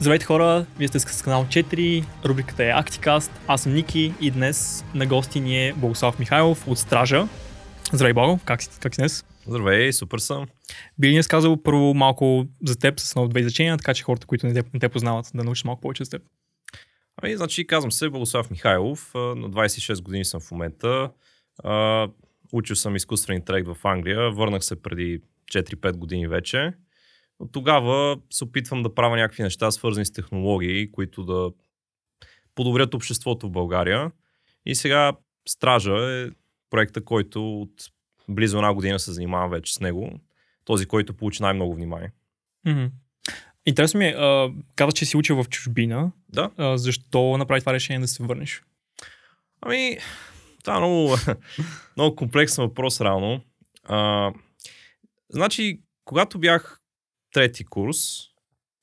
Здравейте хора, вие сте с канал 4, рубриката е Актикаст, аз съм Ники и днес на гости ни е Богослав Михайлов от Стража. Здравей Бого, как си, как си днес? Здравей, супер съм. Би ли ни разказал първо малко за теб с много две изречения, така че хората, които не те, не те познават, да научат малко повече за теб? Ами, значи, казвам се Богослав Михайлов, на 26 години съм в момента. Учил съм изкуствен интелект в Англия, върнах се преди 4-5 години вече. От тогава се опитвам да правя някакви неща, свързани с технологии, които да подобрят обществото в България. И сега Стража е проекта, който от близо една година се занимавам вече с него. Този, който получи най-много внимание. Mm-hmm. Интересно ми е, каза, че си учил в чужбина. Да. А, защо направи това решение да се върнеш? Ами, това е много, много комплексен въпрос, реално. А, значи, когато бях трети курс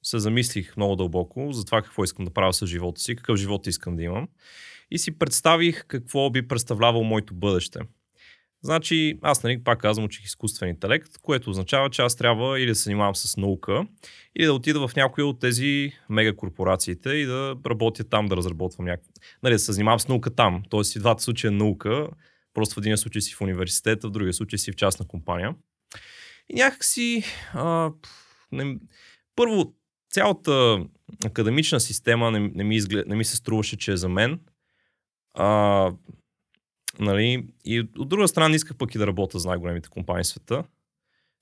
се замислих много дълбоко за това какво искам да правя с живота си, какъв живот искам да имам и си представих какво би представлявал моето бъдеще. Значи, аз нали, пак казвам, учих изкуствен интелект, което означава, че аз трябва или да се занимавам с наука, или да отида в някои от тези мегакорпорациите и да работя там, да разработвам някакво. Нали, да се занимавам с наука там. Тоест и двата случая наука, просто в един случай си в университета, в другия случай си в частна компания. И някакси а, не, първо, цялата академична система не, не, ми, изглед, не ми се струваше, че е за мен. А, нали, и от друга страна не исках пък и да работя за най-големите компании в света,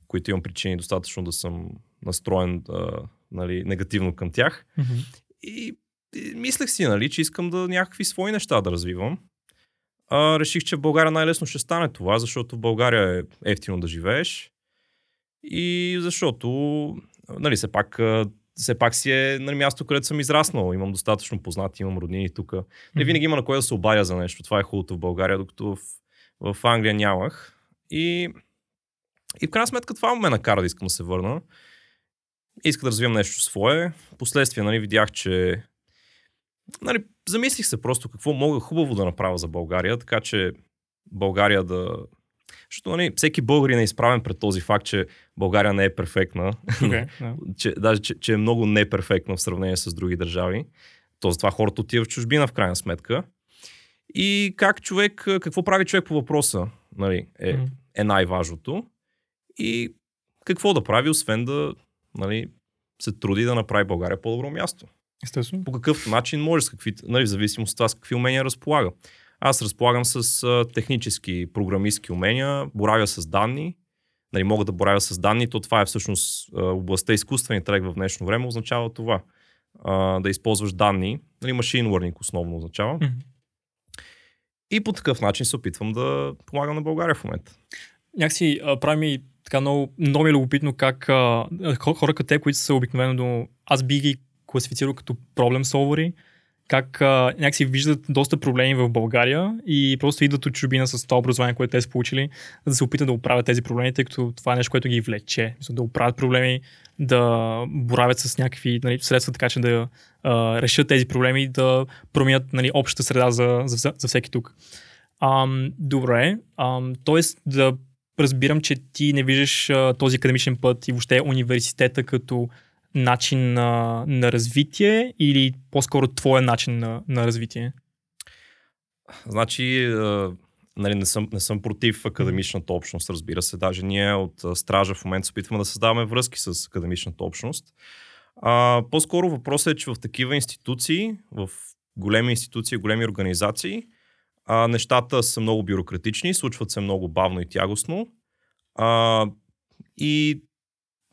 които имам причини достатъчно да съм настроен а, нали, негативно към тях. Mm-hmm. И, и мислех си, нали, че искам да някакви свои неща да развивам. А, реших, че в България най-лесно ще стане това, защото в България е ефтино да живееш. И защото, нали, все пак, все пак си е на нали, място, където съм израснал. Имам достатъчно познати, имам роднини тук. Не винаги има на кой да се обадя за нещо. Това е хубавото в България, докато в, в Англия нямах. И, и в крайна сметка това ме накара да искам да се върна. Иска да развивам нещо свое. Последствие, нали, видях, че нали, замислих се просто какво мога хубаво да направя за България, така че България да, защото нали, всеки българин е изправен пред този факт, че България не е перфектна. Okay, yeah. че, даже, че, че е много неперфектна в сравнение с други държави. То това хората отиват в чужбина в крайна сметка. И как човек, какво прави човек по въпроса, нали, е, mm. е най-важното. И какво да прави, освен да нали, се труди да направи България по-добро място. Естествено. По какъв начин може, с какви, нали, в зависимост от това с какви умения разполага. Аз разполагам с технически програмистски умения, боравя с данни, нали, мога да боравя с данни, то това е всъщност областта изкуствен интелект в днешно време, означава това. А, да използваш данни, нали, machine learning основно означава. Mm-hmm. И по такъв начин се опитвам да помагам на България в момента. Някакси прави ми така много, много е любопитно как а, хора като те, които са обикновено, аз би ги класифицирал като проблем солвери, как а, някакси виждат доста проблеми в България и просто идват от чужбина с това образование, което те са получили, за да се опитат да оправят тези проблеми, тъй като това е нещо, което ги влече. Да оправят проблеми, да боравят с някакви нали, средства, така че да а, решат тези проблеми и да променят нали, общата среда за, за, за всеки тук. Ам, добре, ам, т.е. да разбирам, че ти не виждаш а, този академичен път и въобще университета като начин на, на развитие или по-скоро твоя начин на, на развитие? Значи, нали, не, съм, не съм против академичната общност, разбира се. Даже ние от Стража в момента се опитваме да създаваме връзки с академичната общност. А, по-скоро въпросът е, че в такива институции, в големи институции, големи организации, а, нещата са много бюрократични, случват се много бавно и тягостно. А, и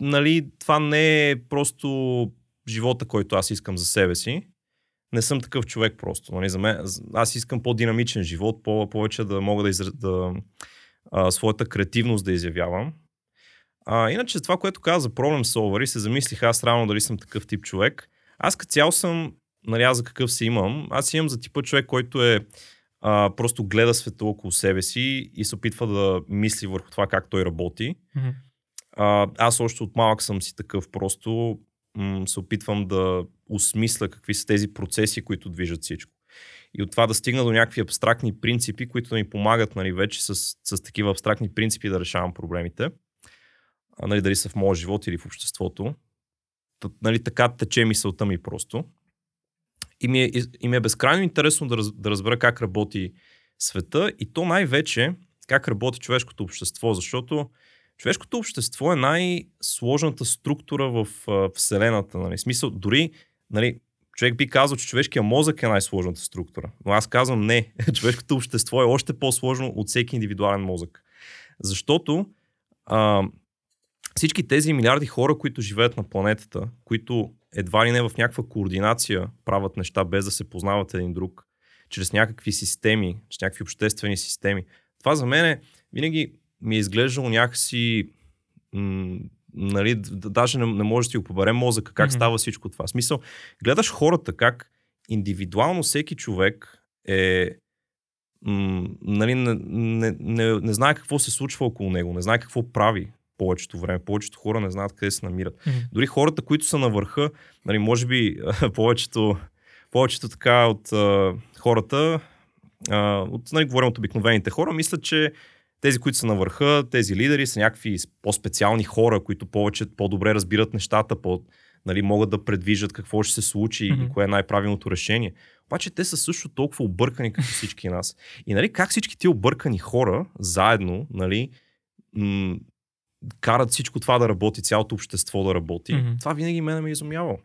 нали, това не е просто живота, който аз искам за себе си. Не съм такъв човек просто. Нали, за мен, аз искам по-динамичен живот, по- повече да мога да, изра... да а, своята креативност да изявявам. А, иначе това, което каза за проблем солвър и се замислих аз рано дали съм такъв тип човек. Аз като цяло съм, нали, аз за какъв си имам, аз имам за типа човек, който е а, просто гледа света около себе си и се опитва да мисли върху това как той работи. Mm-hmm. А, аз още от малък съм си такъв, просто м- се опитвам да осмисля какви са тези процеси, които движат всичко. И от това да стигна до някакви абстрактни принципи, които да ми помагат нали, вече с, с такива абстрактни принципи да решавам проблемите. А, нали, дали са в моя живот или в обществото. нали, така тече мисълта ми просто. И ми е, и ми е безкрайно интересно да, раз, да разбера как работи света и то най-вече как работи човешкото общество, защото човешкото общество е най-сложната структура в Вселената. Нали? Смисъл, дори нали, човек би казал, че човешкият мозък е най-сложната структура. Но аз казвам не. Човешкото общество е още по-сложно от всеки индивидуален мозък. Защото а, всички тези милиарди хора, които живеят на планетата, които едва ли не в някаква координация правят неща без да се познават един друг, чрез някакви системи, чрез някакви обществени системи. Това за мен е, винаги ми е изглеждало някакси м- нали, даже не, не може да си го побере мозъка, как mm-hmm. става всичко това. Смисъл, гледаш хората, как индивидуално всеки човек е м- нали, не, не, не, не знае какво се случва около него, не знае какво прави повечето време. Повечето хора не знаят къде се намират. Mm-hmm. Дори хората, които са на върха, нали, може би повечето, повечето така от а, хората, а, от, нали, говорим от обикновените хора, мислят, че тези, които са на върха, тези лидери са някакви по-специални хора, които повече, по-добре разбират нещата, по, нали, могат да предвижат какво ще се случи mm-hmm. и кое е най-правилното решение. Обаче те са също толкова объркани като всички нас. И нали, как всички ти объркани хора заедно нали, м- карат всичко това да работи, цялото общество да работи, mm-hmm. това винаги мене ме е изумявало.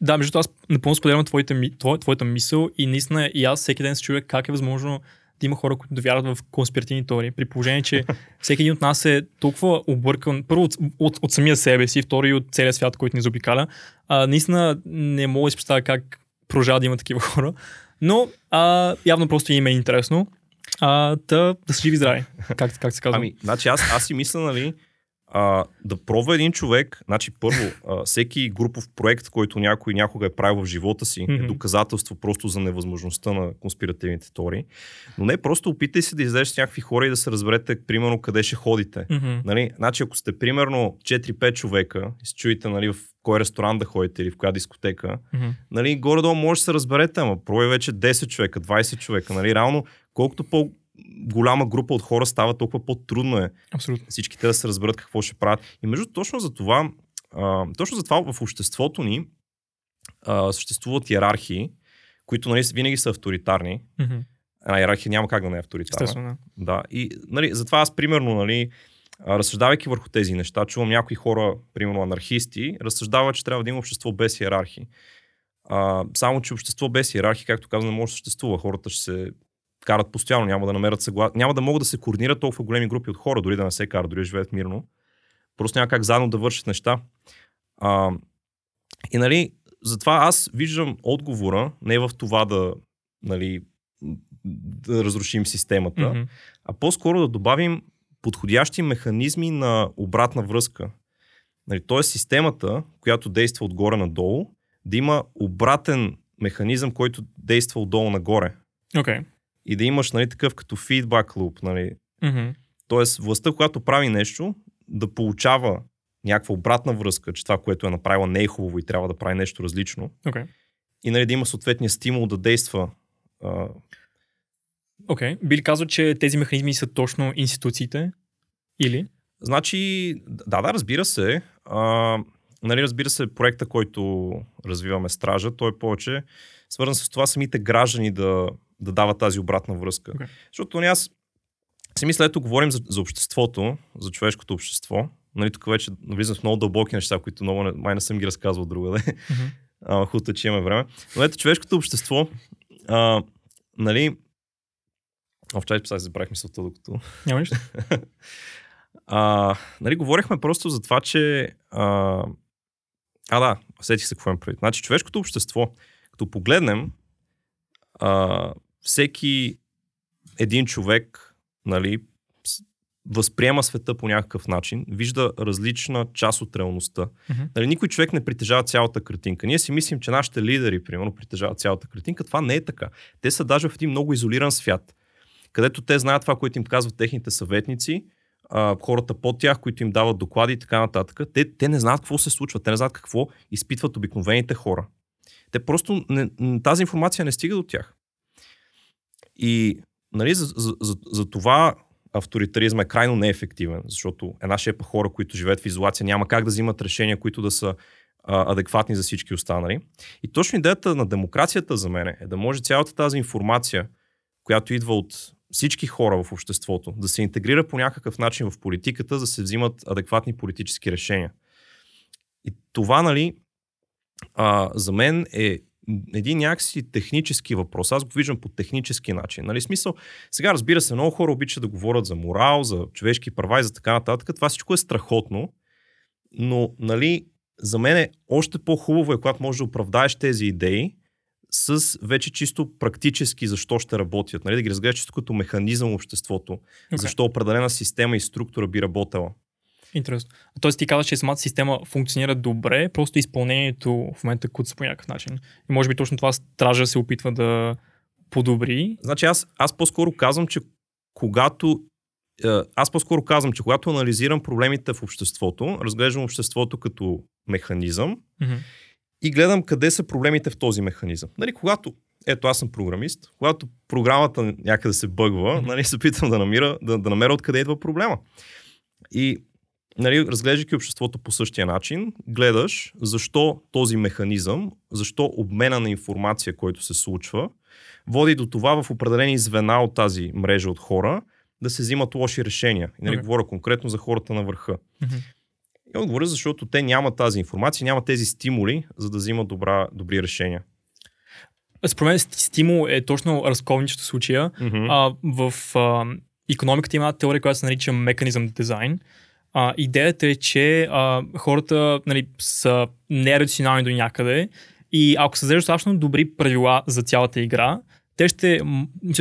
Да, между аз напълно споделям твоята, твоята мисъл и наистина и аз всеки ден се чуя как е възможно да има хора, които довярват в конспиративни теории, при положение, че всеки един от нас е толкова объркан, първо от, от, от самия себе си, втори от целия свят, който ни заобикаля. А, наистина не мога да си представя как продължава да има такива хора, но а, явно просто им е интересно. А, да, да са живи здрави, как, как се казва. Ами, значи аз, аз си мисля, нали, а, да пробва един човек, значи първо, а, всеки групов проект, който някой някога е правил в живота си, mm-hmm. е доказателство просто за невъзможността на конспиративните теории. Но не, просто опитай се да излезеш с някакви хора и да се разберете, примерно, къде ще ходите. Mm-hmm. Нали? Значи, ако сте, примерно, 4-5 човека и се чуете, нали, в кой ресторант да ходите или в коя дискотека, mm-hmm. нали, горе-долу може да се разберете, ама пробвай вече 10 човека, 20 човека. Нали, реално, колкото по голяма група от хора става толкова по-трудно е Абсолютно. всичките да се разберат какво ще правят. И между точно за това, а, точно за това в обществото ни а, съществуват иерархии, които нали, винаги са авторитарни. Mm-hmm. Една иерархия няма как да не е авторитарна. Естествено. Да. И нали, затова аз, примерно, нали, разсъждавайки върху тези неща, чувам някои хора, примерно анархисти, разсъждават, че трябва да има общество без иерархии. А, само, че общество без иерархии, както казвам, не може да съществува. Хората ще се карат постоянно, няма да намерят съглас... няма да могат да се координират толкова големи групи от хора, дори да не се карат, дори да живеят мирно. Просто няма как заедно да вършат неща. А, и нали, затова аз виждам отговора не в това да, нали, да разрушим системата, mm-hmm. а по-скоро да добавим подходящи механизми на обратна връзка. Нали, Тоест системата, която действа отгоре надолу, да има обратен механизъм, който действа отдолу нагоре. Okay и да имаш нали, такъв като фидбак луп. Нали. Mm-hmm. Тоест, властта, която прави нещо, да получава някаква обратна връзка, че това, което е направила, не е хубаво и трябва да прави нещо различно. Okay. И нали, да има съответния стимул да действа. Окей. Okay. Били казва, че тези механизми са точно институциите? Или? Значи, да, да, разбира се. А, нали, разбира се, проекта, който развиваме Стража, той е повече свързан с това самите граждани да да дава тази обратна връзка. Okay. Защото аз си мисля, ето говорим за, за обществото, за човешкото общество. Нали, тук вече влизам в много дълбоки неща, които много не, май не съм ги разказвал другаде. Mm-hmm. Uh, Хубаво, че имаме време. Но ето човешкото общество, а, нали, О, вчера писах, забравих мисълта, докато... Няма нищо. а, нали, говорихме просто за това, че... А, а да, сетих се какво им преди. Значи, човешкото общество, като погледнем, а, всеки един човек, нали, възприема света по някакъв начин, вижда различна част от реалността. Mm-hmm. Нали, никой човек не притежава цялата картинка. Ние си мислим, че нашите лидери, примерно, притежават цялата картинка. Това не е така. Те са даже в един много изолиран свят, където те знаят това, което им казват техните съветници, а, хората под тях, които им дават доклади и така нататък. Те, те не знаят какво се случва, те не знаят какво изпитват обикновените хора. Те просто не, тази информация не стига до тях. И нали, за, за, за, това авторитаризма е крайно неефективен, защото една шепа хора, които живеят в изолация, няма как да взимат решения, които да са а, адекватни за всички останали. И точно идеята на демокрацията за мен е да може цялата тази информация, която идва от всички хора в обществото, да се интегрира по някакъв начин в политиката, да се взимат адекватни политически решения. И това, нали, а, за мен е един някакси технически въпрос. Аз го виждам по технически начин. Нали, смисъл, сега разбира се, много хора обичат да говорят за морал, за човешки права и за така нататък. Това всичко е страхотно, но нали, за мен е още по-хубаво е, когато можеш да оправдаеш тези идеи с вече чисто практически защо ще работят. Нали? Да ги разгледаш чисто като механизъм в обществото. Okay. Защо определена система и структура би работила. Интересно. Тоест ти казваш, че самата система функционира добре, просто изпълнението в момента куца по някакъв начин. И може би точно това стража се опитва да подобри. Значи аз, аз по-скоро казвам, че когато е, аз по-скоро казвам, че когато анализирам проблемите в обществото, разглеждам обществото като механизъм mm-hmm. и гледам къде са проблемите в този механизъм. Нали, когато, ето аз съм програмист, когато програмата някъде се бъгва, mm-hmm. нали, се питам да, намира, да, да намеря откъде идва проблема. И нали, разглеждайки обществото по същия начин, гледаш защо този механизъм, защо обмена на информация, който се случва, води до това в определени звена от тази мрежа от хора да се взимат лоши решения. И нали, okay. говоря конкретно за хората на върха. Mm-hmm. И отговоря, защото те нямат тази информация, нямат тези стимули, за да взимат добра, добри решения. Според мен стимул е точно разковничето случая. Mm-hmm. А, в а, економиката има теория, която се нарича механизъм дизайн. А, идеята е, че а, хората нали, са нерационални до някъде и ако създадеш достатъчно добри правила за цялата игра, те ще,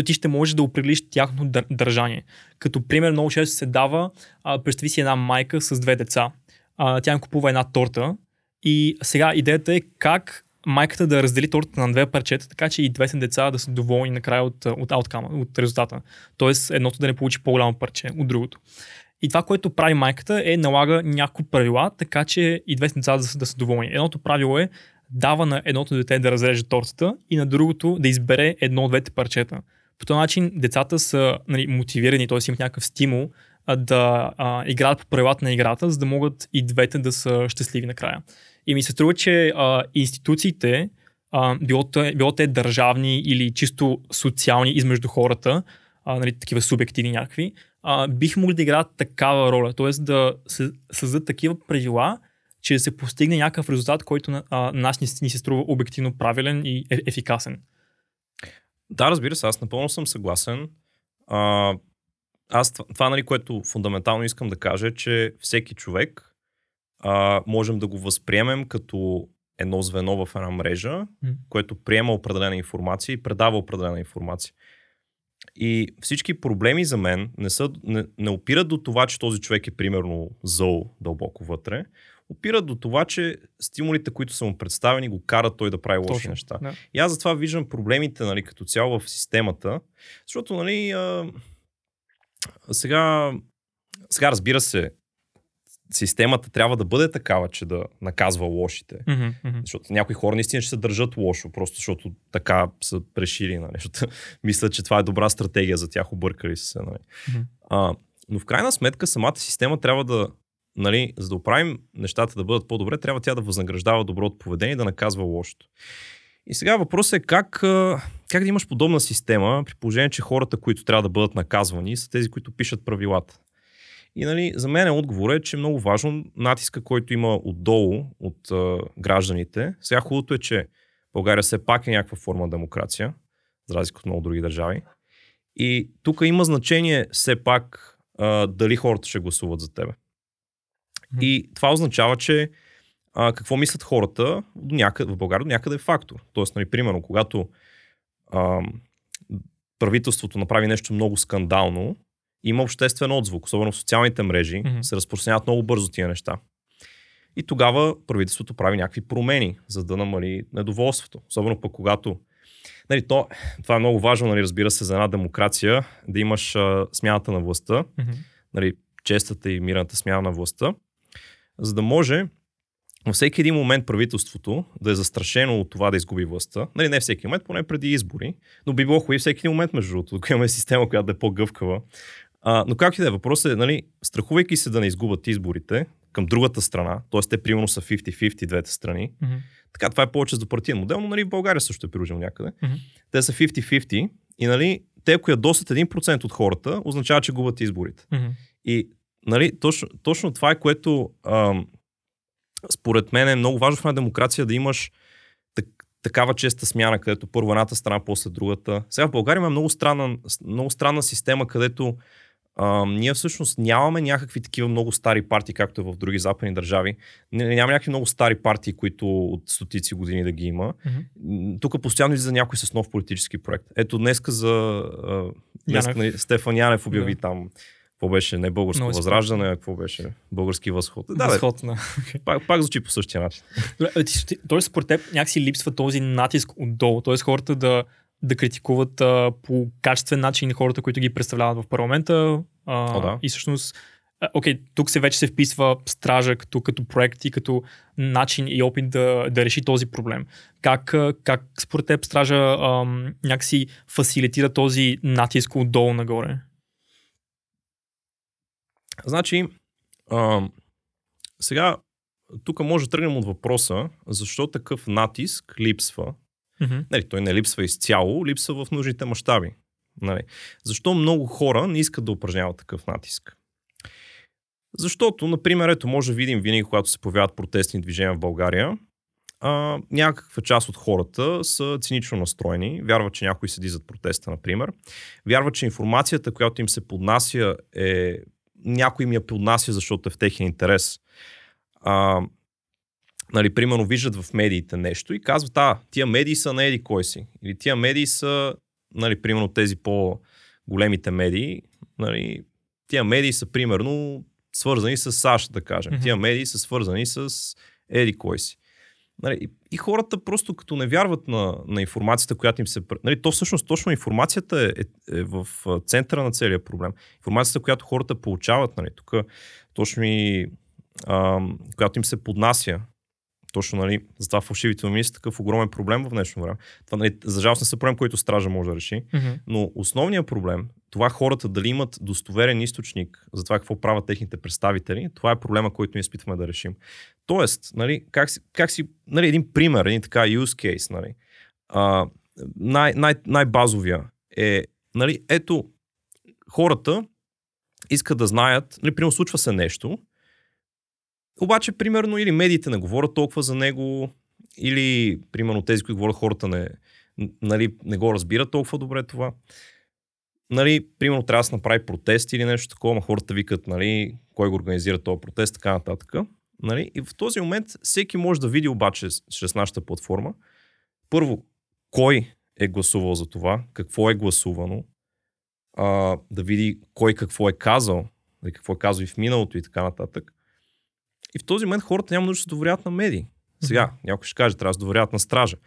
ти ще можеш да определиш тяхното държание. Като пример много често се дава, а, представи си една майка с две деца. А, тя им купува една торта и сега идеята е как майката да раздели тортата на две парчета, така че и двете деца да са доволни накрая от, от ауткама, от резултата. Тоест едното да не получи по-голямо парче от другото. И това, което прави майката е налага някои правила, така че и двете деца да са, да са доволни. Едното правило е дава на едното дете да разреже тортата и на другото да избере едно от двете парчета. По този начин децата са нали, мотивирани, т.е. имат някакъв стимул да а, играят по правилата на играта, за да могат и двете да са щастливи накрая. И ми се струва, че а, институциите, а, било, те, било те държавни или чисто социални измежду хората, а, нали, такива субективни някакви, а, бих могли да играят такава роля, т.е. да се създадат такива правила, че да се постигне някакъв резултат, който а, нас ни, ни се струва обективно правилен и е, ефикасен. Да, разбира се, аз напълно съм съгласен. А, аз това, това нали, което фундаментално искам да кажа, е, че всеки човек а, можем да го възприемем като едно звено в една мрежа, mm. което приема определена информация и предава определена информация. И всички проблеми за мен не, са, не, не опират до това, че този човек е примерно зъл дълбоко вътре. Опират до това, че стимулите, които са му представени, го карат той да прави лоши Точно, неща. Да. И аз затова виждам проблемите нали, като цяло в системата, защото нали, а, сега, сега разбира се, системата трябва да бъде такава, че да наказва лошите. Mm-hmm, mm-hmm. Защото някои хора наистина ще се държат лошо, просто защото така са решили. Нали? Защото мислят, че това е добра стратегия за тях, объркали се. Нали? Mm-hmm. А, но в крайна сметка самата система трябва да, нали, за да оправим нещата да бъдат по-добре, трябва тя да възнаграждава доброто поведение и да наказва лошото. И сега въпросът е как, как да имаш подобна система, при положение, че хората, които трябва да бъдат наказвани, са тези, които пишат правилата. И нали, за мен отговор е, че е много важно натиска, който има отдолу от а, гражданите. Сега хубавото е, че България все пак е някаква форма демокрация, за разлика от много други държави. И тук има значение все пак а, дали хората ще гласуват за тебе. Mm-hmm. И това означава, че а, какво мислят хората до някъде, в България до някъде е фактор. Тоест, нали, примерно, когато а, правителството направи нещо много скандално, има обществен отзвук, особено в социалните мрежи, mm-hmm. се разпространяват много бързо тия неща. И тогава правителството прави някакви промени, за да намали недоволството. Особено пък когато. Нали, то, това е много важно, нали, разбира се, за една демокрация, да имаш а, смяната на властта, mm-hmm. нали, честата и мирната смяна на властта, за да може във всеки един момент правителството да е застрашено от това да изгуби властта. Нали, не всеки момент, поне преди избори, но би било хубаво всеки един момент, между другото, ако имаме система, която да е по-гъвкава, а, но как и да е, въпросът е, нали, страхувайки се да не изгубят изборите, към другата страна, т.е. те примерно са 50-50 двете страни. Мгм. Така, това е повече за партиен модел, но нали, в България също е приложено някъде. Мгм. Те са 50-50 и нали, те, ако ядосат 1% от хората, означава, че губят изборите. Мгм. И нали, точно, точно това е което ам, според мен е много важно в една демокрация да имаш так, такава честа смяна, където първо едната страна, после другата. Сега в България има много странна, много странна система, където ние всъщност нямаме някакви такива много стари партии, както е в други западни държави. Няма някакви много стари партии, които от стотици години да ги има. М, Тук постоянно излиза някой с нов политически проект. Ето днеска за а, днеска, Янев. Стефан Янев обяви Да. там какво беше, не българско Много възраждане, какво беше български възход. Да, Възход на... пак, пак звучи по същия начин. Тоест, според теб някакси липсва този натиск отдолу. Тоест, хората да, да критикуват а, по качествен начин хората, които ги представляват в парламента. А, О, да. И всъщност, окей, тук се вече се вписва стража като, като проект и като начин и опит да, да реши този проблем. Как, как според теб стража ам, някакси фасилитира този натиск отдолу нагоре? Значи, а, сега, тук може да тръгнем от въпроса, защо такъв натиск липсва. Мгм. Нали, той не липсва изцяло, липсва в нужните мащаби. Нали. Защо много хора не искат да упражняват такъв натиск? Защото, например, ето може да видим винаги, когато се появяват протестни движения в България, а, някаква част от хората са цинично настроени, вярват, че някой седи зад протеста, например, вярват, че информацията, която им се поднася е някой им я поднася, защото е в техен интерес. А, нали, примерно виждат в медиите нещо и казват, а, тия медии са на еди кой си. Или тия медии са, нали, примерно тези по-големите медии, нали, тия медии са примерно свързани с САЩ, да кажем. Мгм. Тия медии са свързани с еди кой си. Нали, и, хората просто като не вярват на, на информацията, която им се... Нали, то всъщност точно информацията е, е, е в центъра на целия проблем. Информацията, която хората получават, нали, тук точно и а, която им се поднася. Точно, нали, затова фалшивите новини са такъв огромен проблем в днешно време. Това, нали, за жалост не са проблем, който стража може да реши. Мгм. Но основният проблем, това хората дали имат достоверен източник за това какво правят техните представители, това е проблема, който ние изпитваме да решим. Тоест, нали, как си, как си нали, един пример, един така use case, нали, а, най, най, най-базовия е, нали, ето, хората искат да знаят, нали, примерно случва се нещо, обаче, примерно, или медиите не говорят толкова за него, или, примерно, тези, които говорят хората не, нали, не го разбират толкова добре това. Нали, примерно трябва да се направи протест или нещо такова, но хората викат, нали, кой го организира този протест, така нататък. Нали? И в този момент всеки може да види обаче чрез нашата платформа, първо, кой е гласувал за това, какво е гласувано, а, да види кой какво е казал, какво е казал и в миналото и така нататък. И в този момент хората няма нужда да се доверяват на медии. Сега, някой ще каже, трябва да се доверяват на стража.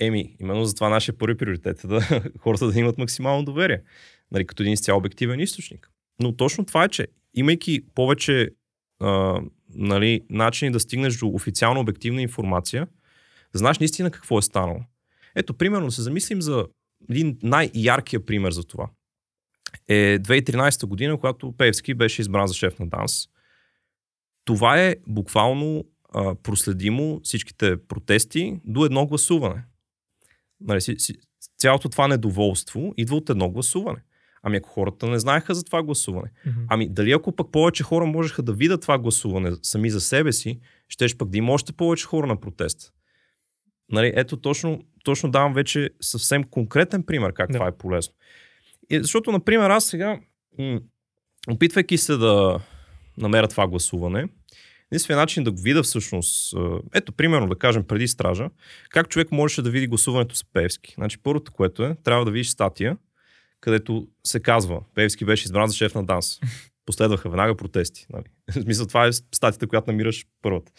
Еми, именно за това нашия първи приоритет е да хората да имат максимално доверие, нали, като един изцяло обективен източник. Но точно това е, че имайки повече а, нали, начини да стигнеш до официално обективна информация, да знаеш наистина какво е станало. Ето, примерно, да се замислим за един най-яркия пример за това. Е 2013 година, когато Певски беше избран за шеф на ДАНС. Това е буквално а, проследимо всичките протести до едно гласуване. Нали, си, си, цялото това недоволство идва от едно гласуване. Ами ако хората не знаеха за това гласуване. Мгм. Ами дали ако пък повече хора можеха да видят това гласуване сами за себе си, щеш пък да има още повече хора на протест. Нали, ето точно, точно давам вече съвсем конкретен пример как да. това е полезно. И, защото, например, аз сега, м- опитвайки се да намеря това гласуване, единственият начин да го видя всъщност, ето, примерно, да кажем, преди стража, как човек можеше да види гласуването с Певски. Значи, първото, което е, трябва да видиш статия, където се казва, Певски беше избран за шеф на ДАНС. Последваха веднага протести. Нали? В смисъл, това е статията, която намираш първата.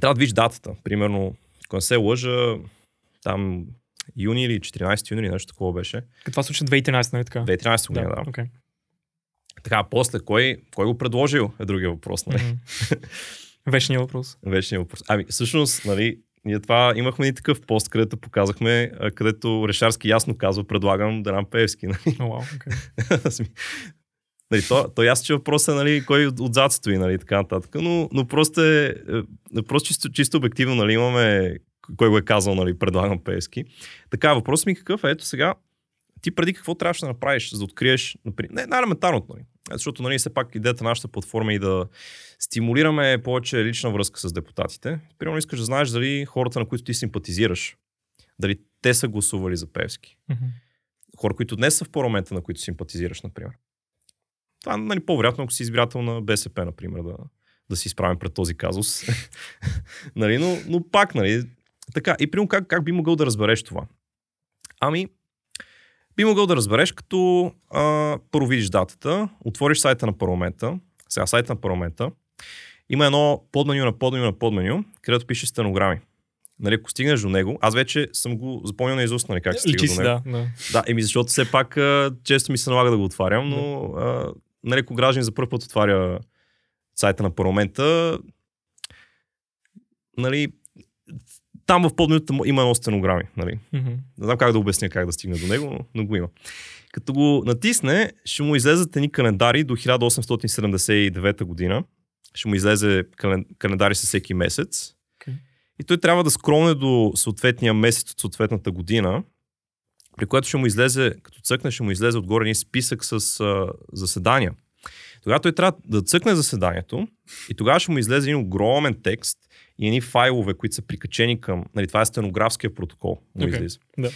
Трябва да видиш датата. Примерно, ако не се лъжа, там юни или 14 юни, нещо такова беше. Това случва 2013, нали така? 2013 година, да. да. окей. Така, после, кой, кой го предложил е другия въпрос. Нали? Вечният въпрос. Вечният въпрос. Ами, всъщност, нали, ние това имахме и такъв пост, където показахме, където Решарски ясно казва, предлагам Дран Певски. Нали? Вау, окей. Сми- Нали, то, то ясно, че въпросът е нали, кой отзад стои, нали, така нататък, но, но просто е, е просто чисто, чисто обективно, нали, имаме кой го е казал, нали, предлагам Пески. Така, въпросът ми е какъв е, ето сега, ти преди какво трябваше да направиш, за да откриеш, например, не, най-елементарното, нали, защото, нали, все пак идеята на нашата платформа е и да стимулираме повече лична връзка с депутатите. Примерно искаш да знаеш дали хората, на които ти симпатизираш, дали те са гласували за Певски. Мгм. Хора, които днес са в парламента, на които симпатизираш, например. Това нали, по-вероятно, ако си избирател на БСП, например, да, да си изправим пред този казус. нали, но, но пак, нали, така. И примерно как, как би могъл да разбереш това? Ами, би могъл да разбереш, като а, първо видиш датата, отвориш сайта на парламента, сега сайта на парламента, има едно подменю на подменю на подменю, където пише стенограми. Нали, ако стигнеш до него, аз вече съм го запомнил на изуст, нали, как се стига до него. да. да. Да, еми защото все пак а, често ми се налага да го отварям, но а, нали, ако граждан за първ път отваря сайта на парламента, нали, там в подменюта има едно стенограми. Нали. Мгм. Не знам как да обясня как да стигне до него, но, но го има. Като го натисне, ще му излезат едни календари до 1879 година. Ще му излезе кален- календари със всеки месец. Окей. И той трябва да скролне до съответния месец от съответната година, при което ще му излезе, като цъкне, ще му излезе отгоре един списък с а, заседания. Тогава той трябва да цъкне заседанието и тогава ще му излезе един огромен текст и едни файлове, които са прикачени към... Нали, това е стенографския протокол. Му Окей, излиза. да.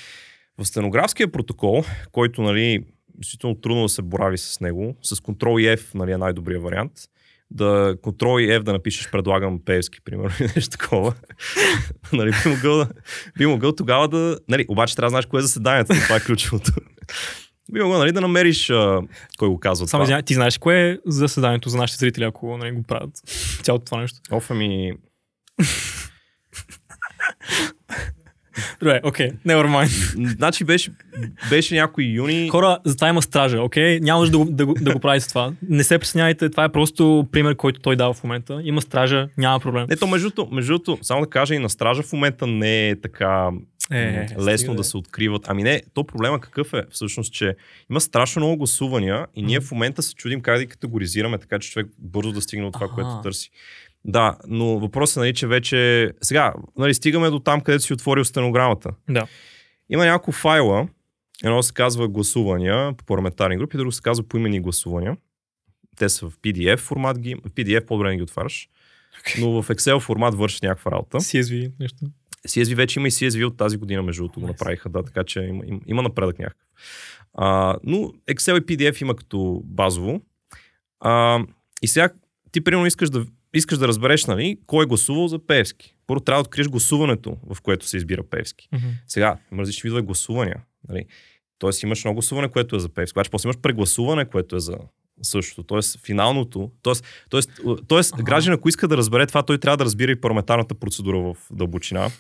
В стенографския протокол, който нали, действително трудно да се борави с него, с Ctrl F нали, е най-добрият вариант, да Ctrl F да напишеш предлагам Певски, примерно, или нещо такова. нали, би, могъл, би могъл тогава да... Нали, обаче трябва да знаеш кое е заседанието, това е ключовото. Би могъл нали, да намериш а, кой го казва Само това. извиня, ти знаеш кое е заседанието за нашите зрители, ако нали, го правят цялото това нещо? Оф, ами... Добре, окей, never mind. Значи беше, беше някой юни... Хора, за това има стража, окей? Няма нужда да, го- да, го- да го прави с това. Не се притеснявайте, това е просто пример, който той дава в момента. Има стража, няма проблем. Не, то между другото, между другото, само да кажа и на стража в момента не е така Е, лесно стига, да бе. се откриват. Ами не, то проблема какъв е? Всъщност, че има страшно много гласувания и ние в момента се чудим как да ги категоризираме, така че човек бързо да стигне от това, Аха. което търси. Да, но въпросът е, нали, че вече... Сега, нали, стигаме до там, където си отворил стенограмата. Да. Има няколко файла. Едно се казва гласувания по парламентарни групи, друго се казва поименни гласувания. Те са в PDF формат ги. В PDF по-добре не ги отваряш. Но в Excel формат върши някаква работа. CSV, нещо. CSV вече има и CSV от тази година, между другото, го направиха, да, така че има, има, има напредък някакъв. А, но Excel и PDF има като базово. А, и сега ти примерно искаш да, искаш да разбереш, нали, кой е гласувал за Певски. Първо трябва да откриеш гласуването, в което се избира Певски. Мгм. Сега, има различни видове гласувания. Нали? Тоест имаш много гласуване, което е за Певски. Обаче после имаш прегласуване, което е за същото. Тоест финалното. Тоест, тоест, тоест Ага. граждан, ако иска да разбере това, той трябва да разбира и парламентарната процедура в дълбочина.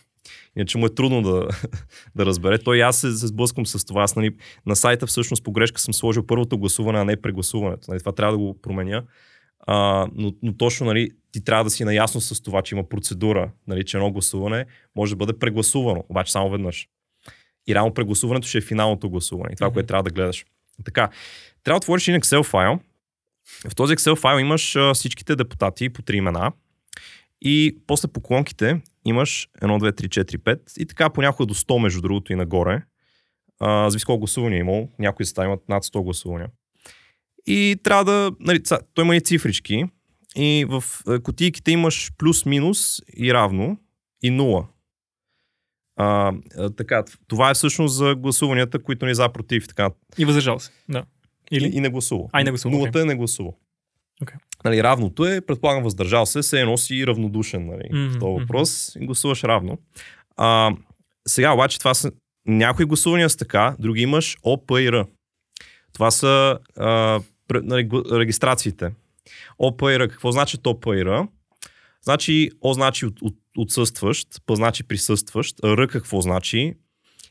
Иначе му е трудно да, да разбере. Той аз се, се сблъскам с това. Аз нали, на сайта всъщност по грешка съм сложил първото гласуване, а не прегласуването. Нали, това трябва да го променя. А, но, но точно нали, ти трябва да си наясно с това, че има процедура, нали, че едно гласуване може да бъде прегласувано, обаче само веднъж. И реално прегласуването ще е финалното гласуване. И това, Мгм. което трябва да гледаш. Така, трябва да отвориш един Excel файл. В този Excel файл имаш а, всичките депутати по три имена. И после по колонките имаш 1, 2, 3, 4, 5 и така понякога до 100 между другото и нагоре. А, зависи колко гласувания е имал. Някои състави имат над 100 гласувания. И трябва да... Нали, той има и цифрички. И в е, кутийките имаш плюс-минус и равно и нула. А, а, така, това е всъщност за гласуванията, които ни за против. Така, И въздържал се. Да. и, Или? и не гласува. А, и не гласува, Нулата е не гласува. Окей. Нали, равното е, предполагам, въздържал се, се едно си равнодушен нали, Мгм, в този въпрос и гласуваш равно. А, сега обаче това са някои гласувания са така, други имаш ОП и Р. Това са а, нали, регистрациите. ОП и Р. Какво значи ОП и Р? Значи О значи от, от, отсъстващ, П значи присъстващ, а Р какво значи?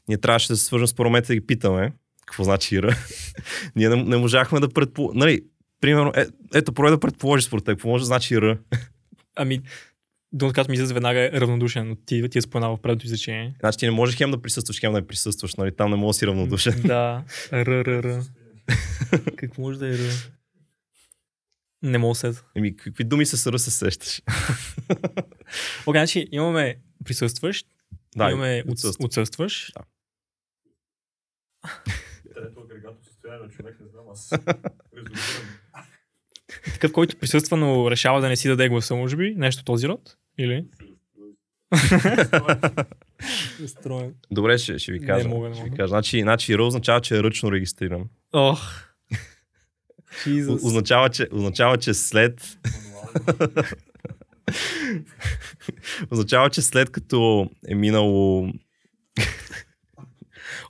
Ние трябваше да се свържем с парламента и да ги питаме какво значи Р. Ние не, не можахме да предположим. Нали, примерно, е, ето, пробвай да предположиш според теб, какво може да значи Р. Ами, думата, която ми излезе веднага е равнодушен, но ти, ти е споменал в предното изречение. Значи ти не можеш хем да присъстваш, хем да не присъстваш, нали? Там не можеш да си равнодушен. Да, р, р, р. Какво може да е р? Не мога да се. Еми, какви думи се съра се сещаш? Окей, значи имаме присъстващ, да, имаме отсъстващ. отсъстващ. Да. Трето агрегатно състояние на човек, не знам, аз резолирам. Такъв, който присъства, но решава да не си даде гласа, може би. Нещо този род? Или? Строен. Добре, ще, ще ви Не кажа. мога, не ще ви мога. кажа. Значи, значи РА означава, че е ръчно регистриран. Ох. Jesus. Означава, че, означава, че след означава, че след като е минало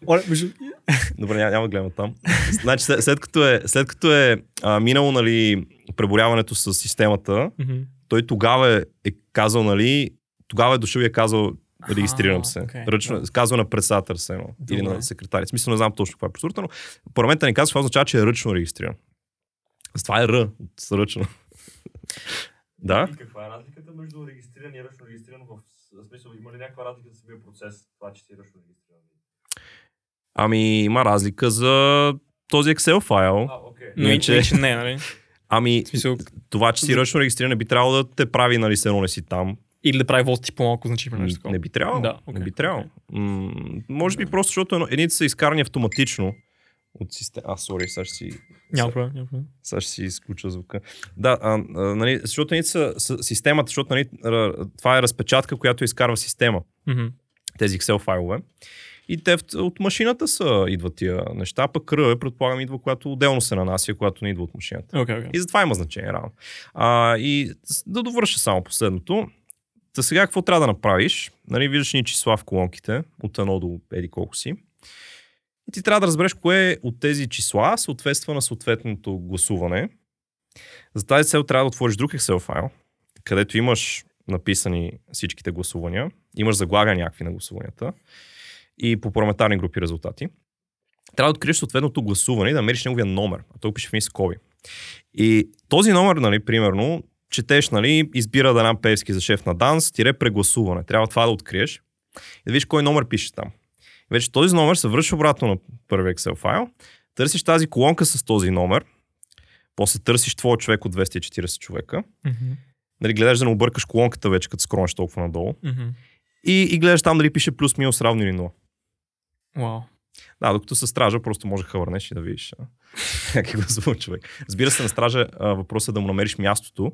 Оле, между... Добре, няма, няма да гледам там. Значи, след, след като е, след като е а, минало нали, преборяването с системата, Мгм. той тогава е, е казал, нали, тогава е дошъл и е казал, регистрирам се. окей, Ръчно, да. казва на председател се, едно, или на секретаря. Смисъл не знам точно каква е процедурата, но парламента ни казва, това означава, че е ръчно регистриран. Това е Р, ръчно. да? И каква е разликата между регистриран и ръчно регистриран? В в смисъл, има ли някаква разлика за самия процес, това, че си ръчно регистриран? Ами има разлика за този Excel файл. А, окей. Но Иначе- иначе не, нали? Ами, смисъл, това, че си ръчно регистриран, не би трябвало да те прави, нали, се не си там. или да прави воз ти по-малко значимо нещо такова. Не би трябвало. Да, не окей, би трябвало. М- може би просто, защото едните са изкарани автоматично от система. А, сори, сега ще си, Няма проблем, няма проблем. сега ще си изключа звука. Да, а, а, нали, защото едните са, са системата, защото нали, това е разпечатка, която изкарва система. Мгм. Тези Excel файлове. И те от машината са, идват тия неща, пък R, предполагам, идва, когато отделно се нанася, когато не идва от машината. Окей, окей. И затова има значение рано. А, и да довърша само последното. Та сега какво трябва да направиш? Нали, виждаш ни числа в колонките, от 1 до еди колко си. И ти трябва да разбереш кое от тези числа съответства на съответното гласуване. За тази цел трябва да отвориш друг Excel файл, където имаш написани всичките гласувания, имаш заглавия някакви на гласуванията и по парламентарни групи резултати. Трябва да откриеш съответното гласуване и да намериш неговия номер, а той пише в скоби. И този номер, нали, примерно, четеш, нали, избира Данан Певски за шеф на ДАНС, тире прегласуване. Трябва това да откриеш и да видиш кой номер пише там. И вече този номер се връща обратно на първи Excel файл, търсиш тази колонка с този номер, после търсиш твой човек от 240 човека, Мгм. нали, гледаш да не объркаш колонката вече, като скронеш толкова надолу Мгм. и, и гледаш там дали пише плюс минус равно или 0. Вау. Да, докато се стража, просто може да хвърнеш и да видиш как е гласувал човек. Разбира се, на стража въпросът е да му намериш мястото.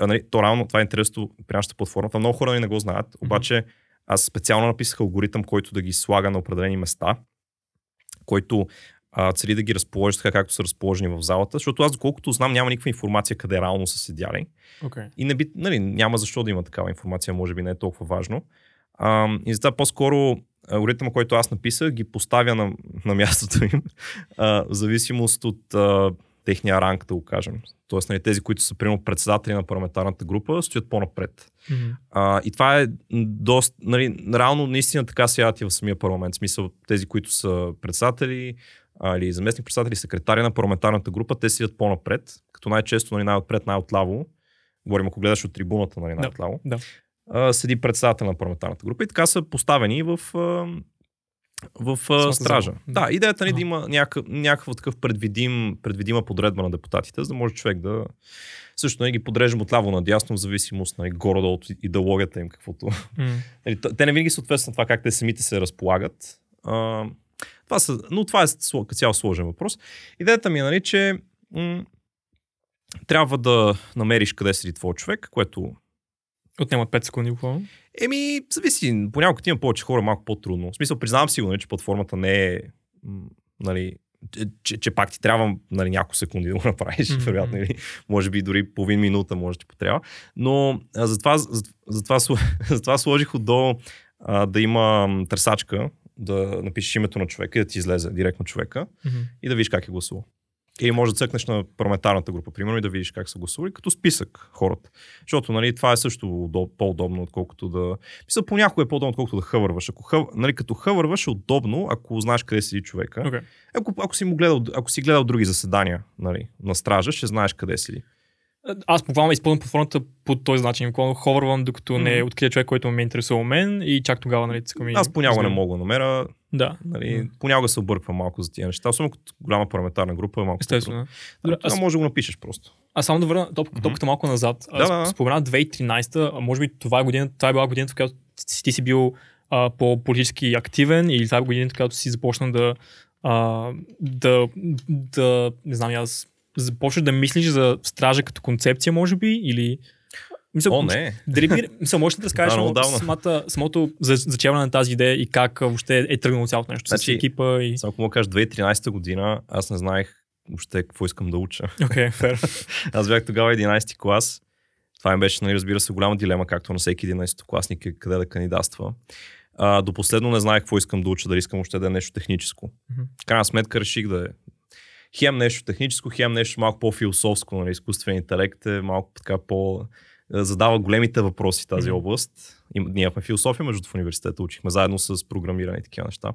А, нали, то реално това е интересно при нашата платформа. Това много хора нали, не го знаят. Обаче аз специално написах алгоритъм, който да ги слага на определени места, който а, цели да ги разположи така, както са разположени в залата, защото аз, доколкото знам, няма никаква информация къде реално са седяли. Окей. И не би, нали, няма защо да има такава информация, може би не е толкова важно. А, и затова по-скоро алгоритъма, който аз написах, ги поставя на, на мястото им, а, в зависимост от а, техния ранг, да го кажем. Тоест, нали, тези, които са примерно председатели на парламентарната група, стоят по-напред. Мгм. А, и това е доста, нали, реално наистина така се и в самия парламент. В смисъл, тези, които са председатели а, или заместник председатели, секретари на парламентарната група, те седят по-напред, като най-често нали, най-отпред, най-отляво. Говорим, ако гледаш от трибуната, нали, най-отляво. Да. А, седи председател на парламентарната група и така са поставени в, а, в а, стража. зала. Да, идеята ни е да има някакъв, някакъв такъв предвидим, предвидима подредба на депутатите, за да може човек да също нали, ги подреждам отляво надясно, в зависимост нали, горе-долу от идеологията им, каквото т- те не винаги съответстват на това как те самите се разполагат. А, това са, но това е цяло сложен въпрос. Идеята ми е, нали, че м- трябва да намериш къде седи твой човек, което Отнемат 5 секунди буквално. Еми, зависи. Понякога има повече хора, малко по-трудно. В смисъл, признавам си го, нали, че платформата не е, нали, че, че, пак ти трябва нали, няколко секунди да го направиш, Мгм. вероятно, или може би дори половин минута може ти потрябва. Но а, затова, за, затова, затова сложих отдолу а, да има търсачка, да напишеш името на човека и да ти излезе директно човека Мгм. и да видиш как е гласувал. Или може да цъкнеш на парламентарната група, примерно, и да видиш как са гласували, като списък хората. Защото нали, това е също удоб, по-удобно, отколкото да... Мисля, понякога е по-удобно, отколкото да хъвърваш. Ако хъв... нали, като хъвърваш е удобно, ако знаеш къде седи човека. Окей. Ако, ако, си му гледал, ако си гледал други заседания нали, на стража, ще знаеш къде седи. Аз буквално използвам платформата по този начин. Буквално ховървам, докато не Мгм. открия човек, който ме интересува мен и чак тогава, нали, цъкам и... Аз понякога не мога да намеря, Да, нали, понякога се обърквам малко за тия неща, особено като голяма парламентарна група е малко естествено. Добре, Аз... аз, може да го напишеш просто. аз само да върна топ, Мгм. топката малко назад. Да, да, да. Спомена 2013, а може би това е година, това е била годината, в която си- ти си бил а, по-политически активен или това е годината, когато си започна да, а, да, да, не знам, аз започнеш да мислиш за стража като концепция, може би, или... Мисля, О, не. Дали би, мисля, можеш да разкажеш Да, много самата, самото за, зачеване на тази идея и как въобще е тръгнало цялото нещо Значи, с екипа и... Само ако да кажа, 2013 година аз не знаех въобще какво искам да уча. Окей, фер. Аз бях тогава 11 клас. Това ми беше, нали, разбира се, голяма дилема, както на всеки 11 класник е къде да кандидатства. А, до последно не знаех какво искам да уча, дали искам още да е нещо техническо. В крайна сметка реших да е хем нещо техническо, хем нещо малко по-философско, нали, изкуствен интелект е малко така по... задава големите въпроси тази област. И, ние имахме философия, между в университета, учихме заедно с програмиране и такива неща.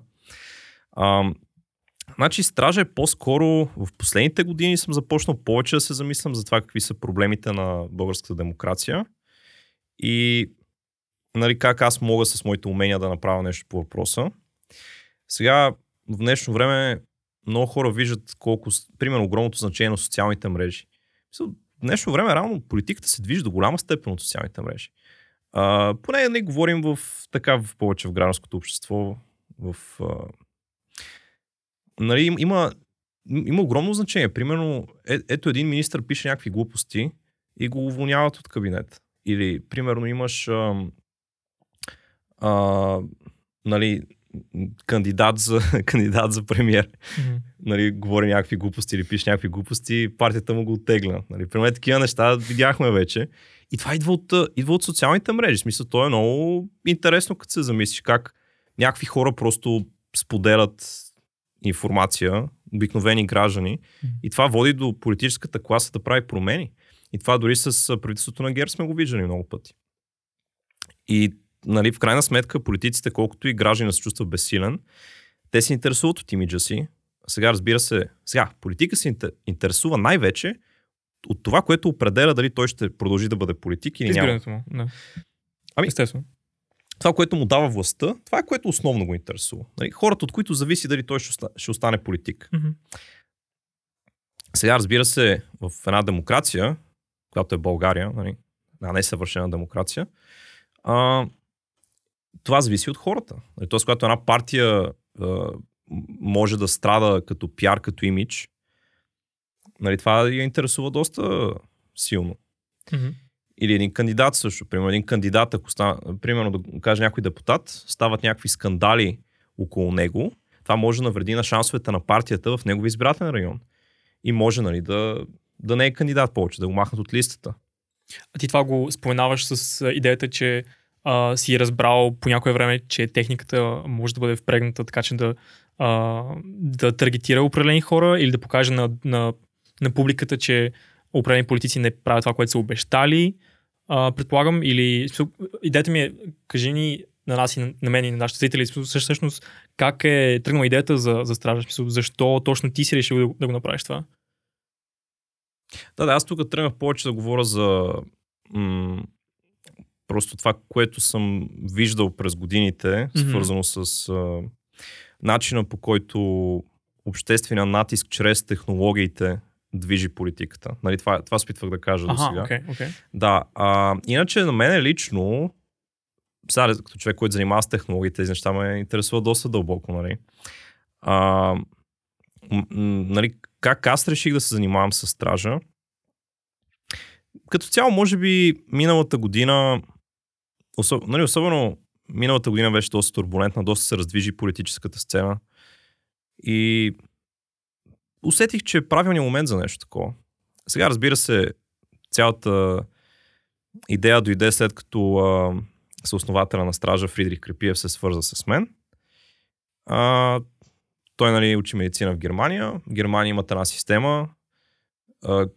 Ам, Значи стража е по-скоро в последните години съм започнал повече да се замислям за това какви са проблемите на българската демокрация и нали, как аз мога с моите умения да направя нещо по въпроса. Сега в днешно време много хора виждат колко, примерно, огромното значение на социалните мрежи. В днешно време реално политиката се движи до голяма степен от социалните мрежи. А, поне не говорим в така в повече в гражданското общество, в а, нали, им- има, има огромно значение. Примерно, е, ето един министр пише някакви глупости и го уволняват от кабинет. Или, примерно, имаш а, а, нали, кандидат за, кандидат за премьер. Мгм. Нали, говори някакви глупости или пише някакви глупости, партията му го оттегля. Нали, при мен такива неща видяхме вече. И това идва от, идва от социалните мрежи. В смисъл, то е много интересно, като се замислиш как някакви хора просто споделят информация, обикновени граждани. И това води до политическата класа да прави промени. И това дори с правителството на ГЕРБ сме го виждали много пъти. И нали, в крайна сметка политиците, колкото и граждани да се чувстват безсилен, те се интересуват от имиджа си. Сега разбира се, сега политика се интер- интересува най-вече от това, което определя дали той ще продължи да бъде политик или няма. Избирането му. Да. Ами- Естествено. Това, което му дава властта, това е което основно го интересува. Нали, хората, от които зависи дали той ще, оста- ще остане политик. Мгм. Сега, разбира се, в една демокрация, която е България, нали, една несъвършена демокрация, а, това зависи от хората. Нали, Тоест, когато една партия а, може да страда като пиар, като имидж, нали, това я интересува доста силно. Мгм. Или един кандидат също. Примерно един кандидат, ако стана, примерно да каже някой депутат, стават някакви скандали около него, това може да навреди на шансовете на партията в негови избирателен район. И може нали, да, да не е кандидат повече, да го махнат от листата. А ти това го споменаваш с идеята, че а, си разбрал по някое време, че техниката може да бъде впрегната така, че да, а, да таргетира определени хора или да покаже на, на, на публиката, че определени политици не правят това, което са обещали. А, предполагам, или идеята ми е, кажи ни на нас и на, мен и на нашите зрители, всъщност, как е тръгнала идеята за, за стража, смисъл, защо точно ти си решил да, да го направиш това? Да, да, аз тук тръгнах повече да говоря за м- просто това, което съм виждал през годините, Мгм. свързано с а, начина по който обществения натиск чрез технологиите движи политиката. Нали, това, това се опитвах да кажа до сега. окей, окей. Да, а, иначе на мен лично, сега като човек, който занимава с технологии, тези неща ме интересува доста дълбоко, нали. А, нали как аз реших да се занимавам с стража? Като цяло, може би, миналата година, особ, нали, особено миналата година беше доста турбулентна, доста се раздвижи политическата сцена и усетих, че е правилният момент за нещо такова. Сега, разбира се, цялата идея дойде след като а, съоснователя на стража Фридрих Крепиев се свърза с мен. А, той нали, учи медицина в Германия. В Германия имат една система. А,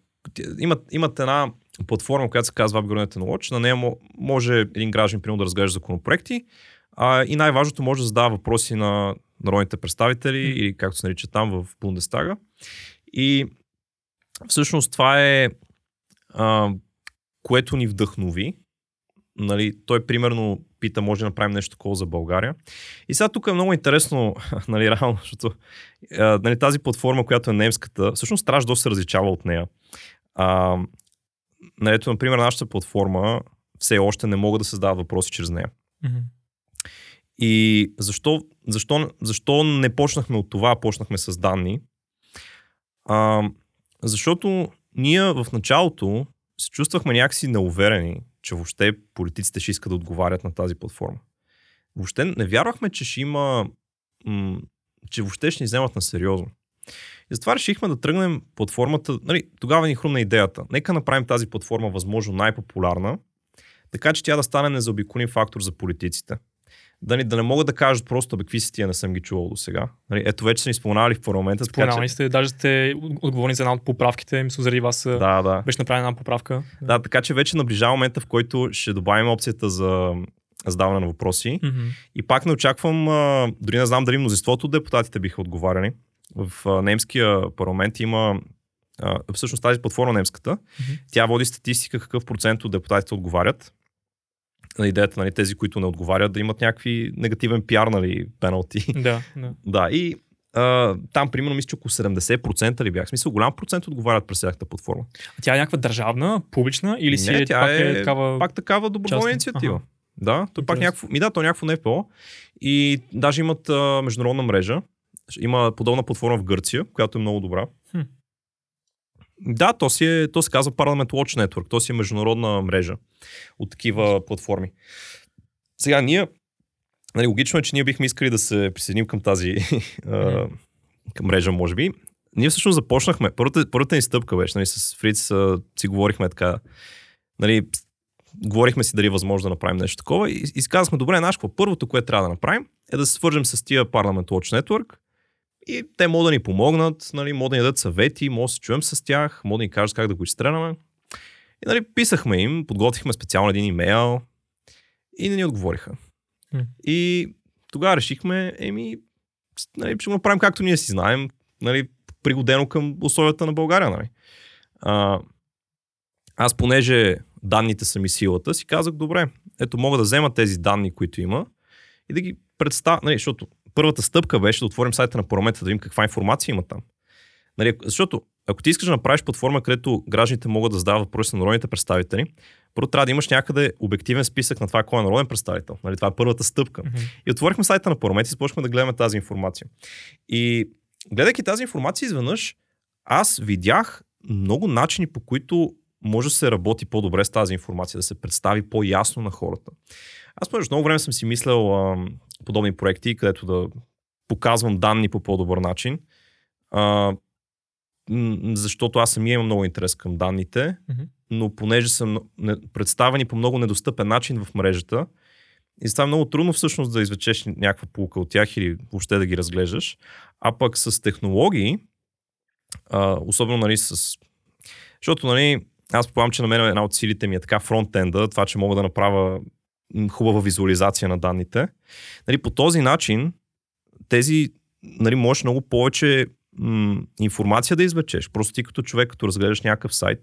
имат, имат една платформа, която се казва Upgrade Watch. На нея мо- може един граждан примерно да разглежда законопроекти а, и най-важното може да задава въпроси на народните представители Мгм. или както се нарича там в Бундестага. И всъщност това е а, което ни вдъхнови. Нали, той примерно пита, може да направим нещо такова за България. И сега тук е много интересно, нали, реално, защото а, нали, тази платформа, която е немската, всъщност Страж доста се различава от нея. А, нали, ето, например, нашата платформа все още не могат да създават въпроси чрез нея. Мгм. И защо, защо, защо не почнахме от това, а почнахме с данни? А, защото ние в началото се чувствахме някакси неуверени, че въобще политиците ще искат да отговарят на тази платформа. Въобще не вярвахме, че ще има, м- че въобще ще ни вземат на сериозно. И затова решихме да тръгнем платформата. Нали, тогава ни хрумна идеята. Нека направим тази платформа възможно най-популярна, така че тя да стане незаобиколим фактор за политиците. Да, ни, да не могат да кажат просто, бе, какви си тия, не съм ги чувал до сега. Нали, ето вече са ни споменавали в парламента. така Споменавали че- сте, даже сте отговорни за една от поправките, мисля, заради вас да. Да, да. беше направена една поправка. Да, така че вече наближава момента, в който ще добавим опцията за задаване на въпроси. Мгм. И пак не очаквам, а, дори не знам дали мнозинството от депутатите биха отговаряли. В немския парламент има, а, всъщност тази платформа немската, Мгм. тя води статистика какъв процент от депутатите отговарят. На идеята, нали, тези, които не отговарят, да имат някакви негативен пиар, нали, пеналти. Да, да. да, и а, там, примерно, мисля, че около 70% ли бях. В смисъл, голям процент отговарят през тяхната платформа. А тя е някаква държавна, публична или си Не, е, тя пак е, е такава... Пак такава доброволна инициатива. Аха. Да, то пак Интересно. някакво, ми да, то е някакво НПО и даже имат а, международна мрежа. Има подобна платформа в Гърция, която е много добра. Хм. Да, то, си е, то се казва Parliament Watch Network. То си е международна мрежа от такива платформи. Сега ние, нали, логично е, че ние бихме искали да се присъединим към тази към мрежа, може би. Ние всъщност започнахме. Първата, първата ни стъпка беше, нали, с Фриц а, си говорихме така, нали, говорихме си дали е възможно да направим нещо такова и, и си казахме, добре, какво, първото, което трябва да направим е да се свържем с тия Parliament Watch Network и те могат да ни помогнат, нали, могат да ни дадат съвети, може да се чуем с тях, могат да ни кажат как да го изстреляме. И нали, писахме им, подготвихме специално един имейл и не ни отговориха. И тогава решихме, еми, нали, ще го направим както ние си знаем, нали, пригодено към условията на България. Нали. А, аз понеже данните са ми силата, си казах, добре, ето мога да взема тези данни, които има и да ги представя, нали, защото първата стъпка беше да отворим сайта на парламента, да видим каква информация има там. Нали, защото ако ти искаш да направиш платформа, където гражданите могат да задават въпроси на народните представители, първо трябва да имаш някъде обективен списък на това кой е народен представител. Нали, това е първата стъпка. Мгм. И отворихме сайта на парламент и започнахме да гледаме тази информация. И гледайки тази информация изведнъж, аз видях много начини по които може да се работи по-добре с тази информация, да се представи по-ясно на хората. Аз между много време съм си мислял подобни проекти, където да показвам данни по по-добър начин. А, защото аз самия имам много интерес към данните, но понеже не- представени по много недостъпен начин в мрежата, и става много трудно всъщност да извлечеш някаква полука от тях или въобще да ги разглеждаш. А пък с технологии, а, особено нали, с... Защото нали, аз предполагам, че на мен една от силите ми е така фронтенда, това, че мога да направя хубава визуализация на данните. Нали, по този начин тези, нали, можеш много повече м, информация да извлечеш. Просто ти като човек, като разгледаш някакъв сайт,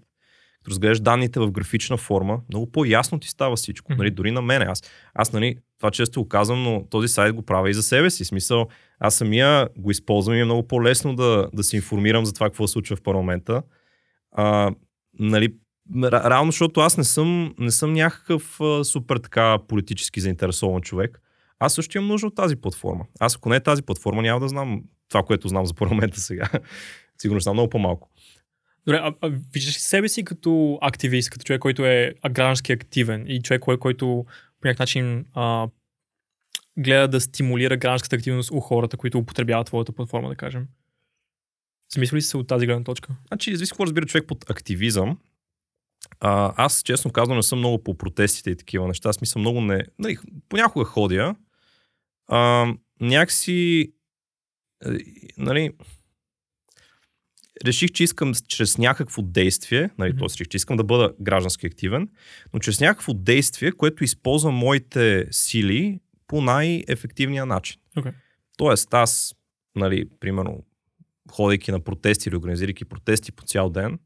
като разгледаш данните в графична форма, много по-ясно ти става всичко. Нали, дори на мене. Аз, аз нали, това често го казвам, но този сайт го правя и за себе си. Смисъл, аз самия го използвам и е много по-лесно да, да се информирам за това какво се случва в парламента. А, нали, реално, защото аз не съм, не съм някакъв а, супер така политически заинтересован човек. Аз също имам нужда от тази платформа. Аз ако не е тази платформа, няма да знам това, което знам за парламента сега. Сигурно знам много по-малко. Добре, а, а виждаш ли себе си като активист, като човек, който е граждански активен и човек, кой, който по някакъв начин а, гледа да стимулира гражданската активност у хората, които употребяват твоята платформа, да кажем? Замисли ли се от тази гледна точка? Значи, зависи какво разбира човек под активизъм. А, аз, честно казвам, не съм много по протестите и такива неща. Аз мисля много не... Нали, понякога ходя. А, някакси... е, Нали, реших, че искам чрез някакво действие, нали, mm-hmm. реших, че искам да бъда граждански активен, но чрез някакво действие, което използва моите сили по най-ефективния начин. Okay. Тоест, аз, нали, примерно, ходейки на протести или организирайки протести по цял ден,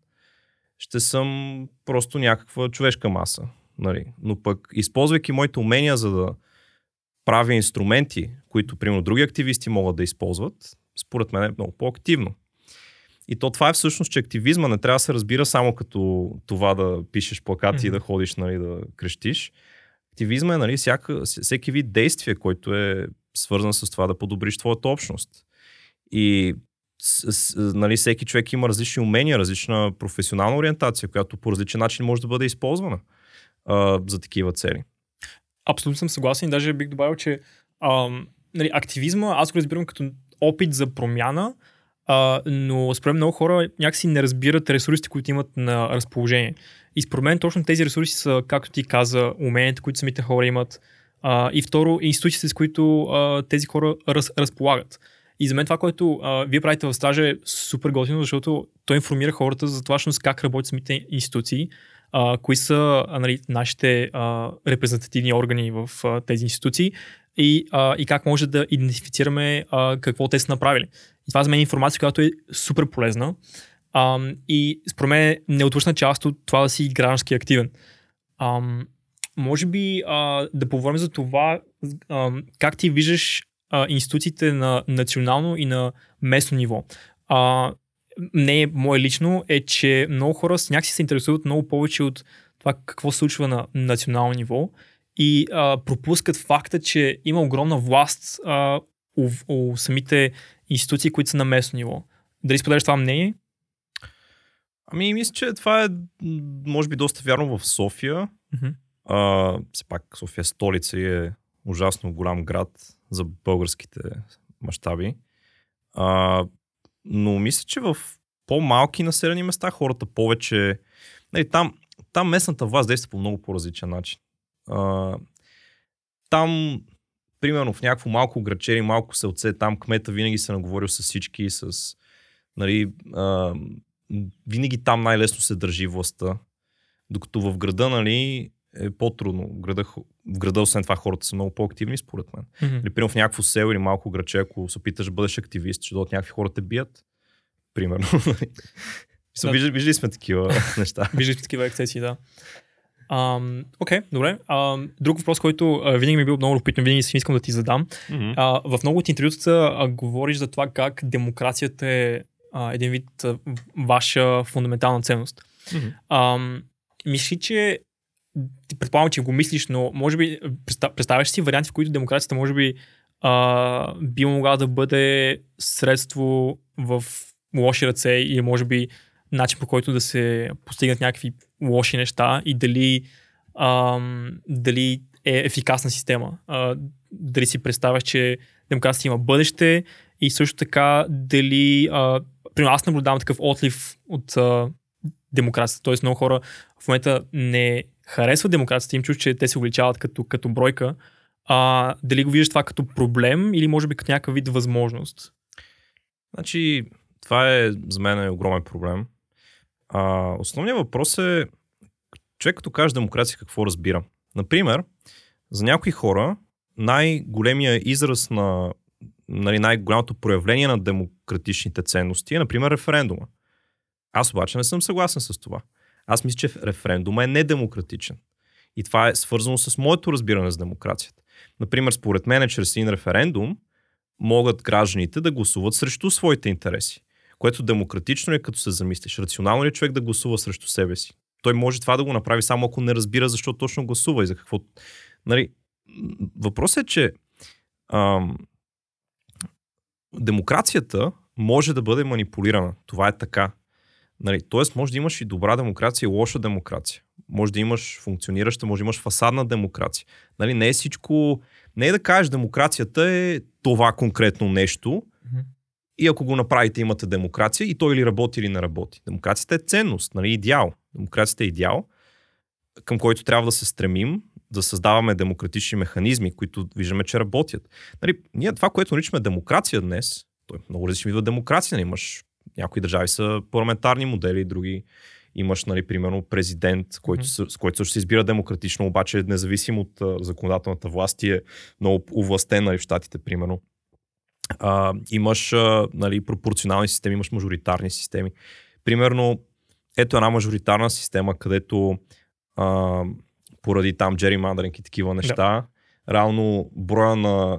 ще съм просто някаква човешка маса. Нали? Но пък, използвайки моите умения за да правя инструменти, които, примерно, други активисти могат да използват, според мен е много по-активно. И то това е всъщност, че активизма не трябва да се разбира само като това да пишеш плакати mm-hmm. и да ходиш, нали, да крещиш. Активизма е нали, всяка, всеки вид действие, който е свързан с това да подобриш твоята общност. И с, с, нали, всеки човек има различни умения, различна професионална ориентация, която по различен начин може да бъде използвана а, за такива цели. Абсолютно съм съгласен. Даже бих добавил, че ам, нали, активизма аз го разбирам като опит за промяна, а, но според много хора някакси не разбират ресурсите, които имат на разположение. И според мен точно тези ресурси са, както ти каза, уменията, които самите хора имат. А, и второ, институциите, с които а, тези хора раз, разполагат. И за мен това, което а, вие правите в стажа е супер готино, защото той информира хората за това как работят самите институции, а, кои са а, нали, нашите а, репрезентативни органи в а, тези институции и, а, и как може да идентифицираме а, какво те са направили. И това за мен е информация, която е супер полезна. А, и според мен е неотвършна част от това да си граждански активен. А, може би а, да поговорим за това а, как ти виждаш а, институциите на национално и на местно ниво. А, не е мое лично, е, че много хора с някакси се интересуват много повече от това какво се случва на национално ниво и а, пропускат факта, че има огромна власт а, у, у самите институции, които са на местно ниво. Дали споделяш това мнение? Ами, мисля, че това е, може би, доста вярно в София. Mm-hmm. А, все пак София е столица е ужасно голям град за българските мащаби. А, но мисля, че в по-малки населени места хората повече... Нали, там, там местната власт действа по много по-различен начин. А, там, примерно в някакво малко грачери, малко селце, там кмета винаги се наговорил с всички, с... Нали, а, винаги там най-лесно се държи властта. Докато в града, нали, е по-трудно. Града, в града, освен това, хората са много по-активни, според мен. Mm-hmm. Или, примерно, в някакво село или малко граче, ако се опиташ да бъдеш активист, че от някакви хора те бият, примерно. да. виждали, виждали сме такива неща. Виждали сме такива ексцесии, да. Окей, okay, добре. Um, друг въпрос, който uh, винаги ми е бил много любопитен, винаги си искам да ти задам. Mm-hmm. Uh, в много от интервюта uh, говориш за това как демокрацията е uh, един вид uh, ваша фундаментална ценност. Mm-hmm. Um, мисли, че ти предполагам, че го мислиш, но може би представяш си варианти, в които демокрацията може би а, би могла да бъде средство в лоши ръце или може би начин по който да се постигнат някакви лоши неща и дали, а, дали е ефикасна система. А, дали си представяш, че демокрацията има бъдеще и също така дали, а, примерно аз наблюдавам такъв отлив от а, демокрацията, т.е. много хора в момента не харесват демокрацията, им чуш, че те се увеличават като, като бройка, а, дали го виждаш това като проблем или може би като някакъв вид възможност? Значи, това е за мен е огромен проблем. А, основният въпрос е човек като каже демокрация какво разбира. Например, за някои хора най-големия израз на нали, най-голямото проявление на демократичните ценности е, например, референдума. Аз обаче не съм съгласен с това. Аз мисля, че референдума е недемократичен. И това е свързано с моето разбиране за демокрацията. Например, според мен, чрез един референдум могат гражданите да гласуват срещу своите интереси. Което демократично е, като се замислиш. Рационално ли е човек да гласува срещу себе си? Той може това да го направи само ако не разбира защо точно гласува и за какво. Нали, въпросът е, че ам, демокрацията може да бъде манипулирана. Това е така. Нали, тоест, може да имаш и добра демокрация и лоша демокрация. Може да имаш функционираща, може да имаш фасадна демокрация. Нали, не е всичко. Не е да кажеш, демокрацията е това конкретно нещо. Mm-hmm. И ако го направите, имате демокрация и той или работи или не работи. Демокрацията е ценност, нали, идеал. Демокрацията е идеал, към който трябва да се стремим, да създаваме демократични механизми, които виждаме, че работят. Нали, ние това, което наричаме демокрация днес, той е много различни видове демокрация. Нали, имаш някои държави са парламентарни модели, други имаш, нали, примерно, президент, който, mm-hmm. с който също се избира демократично, обаче независим от а, законодателната власт и е много увластен нали, в щатите, примерно. А, имаш а, нали, пропорционални системи, имаш мажоритарни системи. Примерно, ето една мажоритарна система, където а, поради там джеримандринг и такива неща, да. реално броя на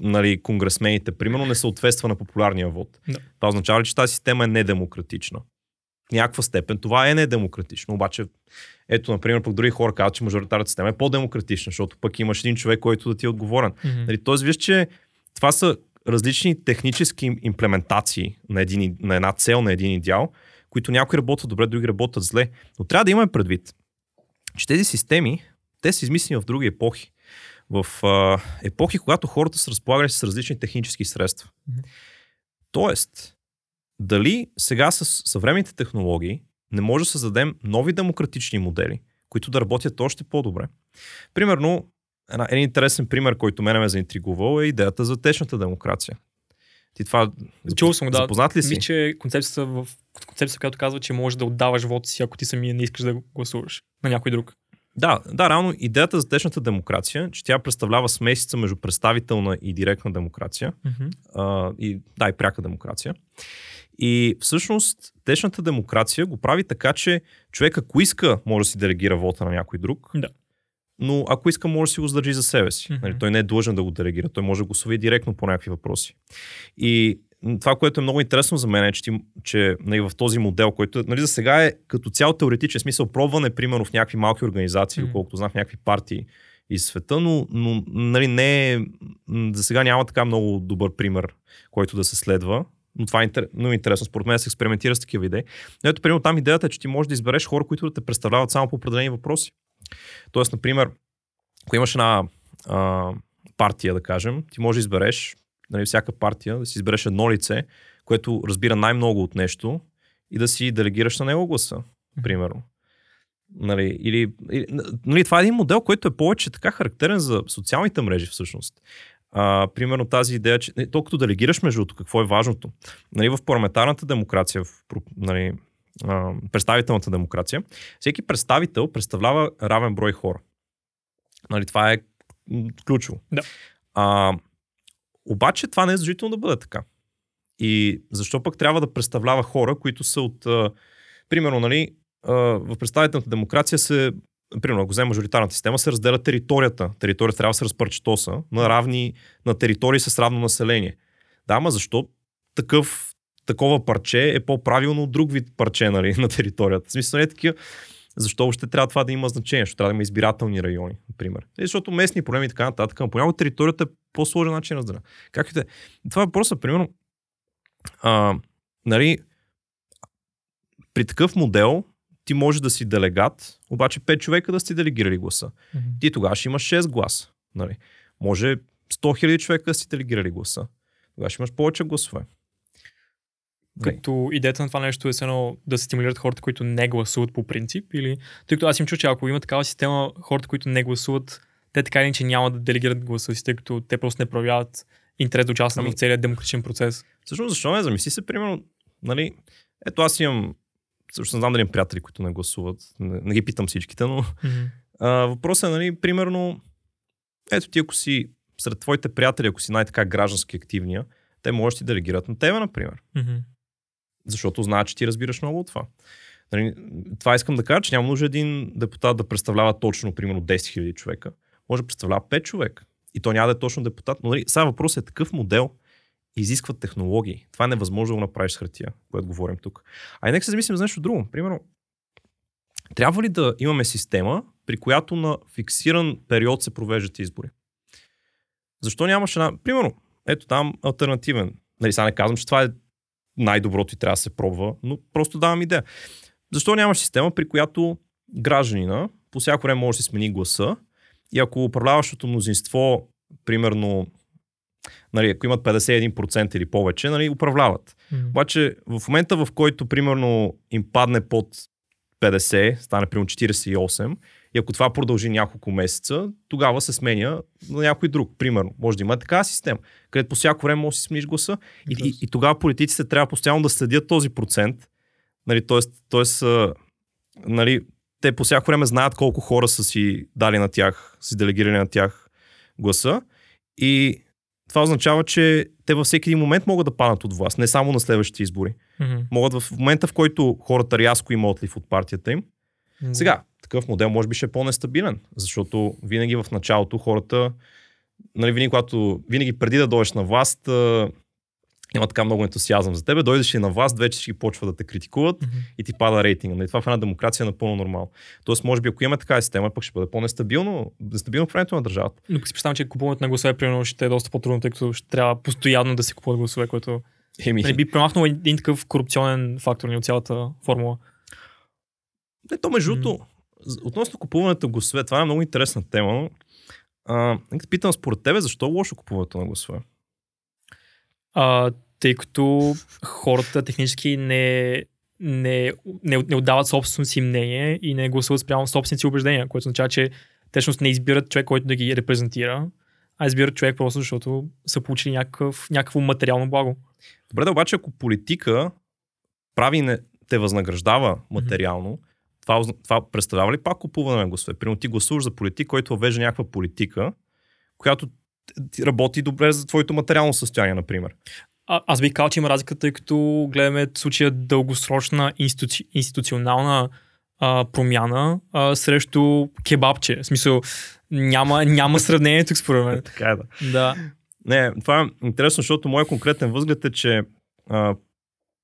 нали, конгресмените, примерно, не съответства на популярния вод. Да. Това означава ли, че тази система е недемократична? В някаква степен това е недемократично, обаче ето, например, пък други хора казват, че мажоритарната система е по-демократична, защото пък имаш един човек, който да ти е отговорен. Мгм. Нали, Тоест, виж, че това са различни технически имплементации на, един, на една цел, на един идеал, които някои работят добре, други работят зле. Но трябва да имаме предвид, че тези системи, те са измислени в други епохи. В а, епохи, когато хората са разполагали с различни технически средства. Тоест, дали сега с съвременните технологии не може да създадем нови демократични модели, които да работят още по-добре. Примерно, една, един интересен пример, който мене ме заинтригувал е идеята за течната демокрация. Ти това Чул съм, да. запознат ли си? Мисля, че концепцията, в, концепцията, която казва, че можеш да отдаваш вота си, ако ти самия не искаш да гласуваш на някой друг. Да, да, реално идеята за течната демокрация, че тя представлява смесица между представителна и директна демокрация, Мгм. а, и, да, и пряка демокрация. И всъщност течната демокрация го прави така, че човек ако иска, може да си делегира вота на някой друг, Да. но ако иска, може да си го задържи за себе си. Мгм. Нали, той не е длъжен да го делегира, той може да го свои директно по някакви въпроси. И това, което е много интересно за мен е, че, ти, че нали, в този модел, който нали, за сега е като цял теоретичен смисъл, пробване примерно в някакви малки организации, Мгм. доколкото знам в някакви партии из света, но, но нали, не е, за сега няма така много добър пример, който да се следва. Но това е интер- много интересно. Според мен да се експериментира с такива идеи. Но ето, примерно, там идеята е, че ти можеш да избереш хора, които да те представляват само по определени въпроси. Тоест, например, ако имаш една а, партия, да кажем, ти можеш да избереш, нали, всяка партия, да си избереш едно лице, което разбира най-много от нещо и да си делегираш на него гласа, примерно. Нали, или, или, нали, това е един модел, който е повече така характерен за социалните мрежи всъщност. А, примерно тази идея, че не, то като делегираш между какво е важното. Нали, в парламентарната демокрация, в нали, а, представителната демокрация, всеки представител представлява равен брой хора. Нали, това е ключово. Да. А, обаче това не е задължително да бъде така. И защо пък трябва да представлява хора, които са от... Примерно, нали, а, в представителната демокрация се примерно, ако вземем мажоритарната система, се разделя територията. Територията трябва да се разпърчетоса на равни, на територии с равно население. Да, ама защо такъв, такова парче е по-правилно от друг вид парче нали, на територията? В смисъл не е такива. Защо въобще трябва това да има значение? Защо трябва да има избирателни райони, например? Е, защото местни проблеми и така нататък, но понякога територията е по-сложен начин на разделя. Как и е. Това е въпросът, примерно, а, нали, при такъв модел ти може да си делегат, обаче 5 човека да сте делегирали гласа. Мгм. Ти тогава ще имаш 6 гласа. Нали? Може 100 000 човека да си делегирали гласа. Тогава ще имаш повече гласове. Като идеята на това нещо е едно да стимулират хората, които не гласуват по принцип или... Тъй като аз им чу, че ако има такава система, хората, които не гласуват, те така или иначе няма да делегират гласа си, тъй като те просто не проявяват интерес да участват Ами- в целият демократичен процес. Всъщност, защо не? Замисли се, примерно, нали, ето аз имам, също не знам дали имам приятели, които не гласуват, не, не ги питам всичките, но Мгм. а, въпросът е, нали, примерно, ето ти ако си сред твоите приятели, ако си най-така граждански активния, те може да ти делегират на тебе, например. Мгм. Защото знаят, че ти разбираш много от това. Нали, това искам да кажа, че няма нужда един депутат да представлява точно, примерно, 10 000 човека. Може да представлява 5 човека. И то няма да е точно депутат. Но нали, сега въпросът е такъв модел изисква технологии. Това е невъзможно да го направиш с хартия, което говорим тук. А и нека се замислим за нещо друго. Примерно, трябва ли да имаме система, при която на фиксиран период се провеждат избори? Защо нямаш една... Примерно, ето там альтернативен. Нали, сега не казвам, че това е най-доброто и трябва да се пробва, но просто давам идея. Защо нямаш система, при която гражданина по всяко време може да си смени гласа и ако управляващото мнозинство, примерно, нали, ако имат 51% или повече, нали, управляват. Мгм. Обаче в момента, в който примерно им падне под 50, стане примерно 48, и ако това продължи няколко месеца, тогава се сменя на някой друг. Примерно, може да има такава система, където по всяко време може да си смениш гласа. И, и, и тогава политиците трябва постоянно да следят този процент. Нали, тоест, тоест, нали, те по всяко време знаят колко хора са си дали на тях, си делегирали на тях гласа. И това означава, че те във всеки един момент могат да паднат от власт, не само на следващите избори. Мгм. Могат в момента, в който хората рязко има отлив от партията им. Сега, такъв модел може би ще е по-нестабилен, защото винаги в началото хората, нали, винаги, когато, винаги преди да дойдеш на власт, а, има така много ентусиазъм за тебе, дойдеш и на власт, вече ще почва да те критикуват Мгм. и ти пада рейтинга. Нали, това в една демокрация е напълно нормално. Тоест, може би, ако имаме такава система, пък ще бъде по-нестабилно, нестабилно управлението на държавата. Но си представям, че купуването на гласове, примерно, ще е доста по-трудно, тъй като ще трябва постоянно да се купуват гласове, което Еми, нали, би премахнал един такъв корупционен фактор ни от цялата формула. Не, то между другото, относно купуването на гласове, това е много интересна тема, но а, те питам според тебе, защо е лошо купуването на гласове? А, тъй като хората технически не, не, не, не отдават собственото си мнение и не гласуват спрямо собствените си убеждения, което означава, че всъщност не избират човек, който да ги репрезентира, а избират човек просто защото са получили някакъв, някакво материално благо. Добре, да обаче ако политика прави не, те възнаграждава материално, това, това представлява ли пак купуване на гласове? Примерно ти гласуваш за политик, който въвежда някаква политика, която работи добре за твоето материално състояние, например. А, аз бих казал, че има разлика, тъй като гледаме случая дългосрочна институци, институционална а, промяна а, срещу кебабче. В смисъл, няма, няма сравнение тук според мен. Така е да. Да. Не, това е интересно, защото моят конкретен възглед е, че а,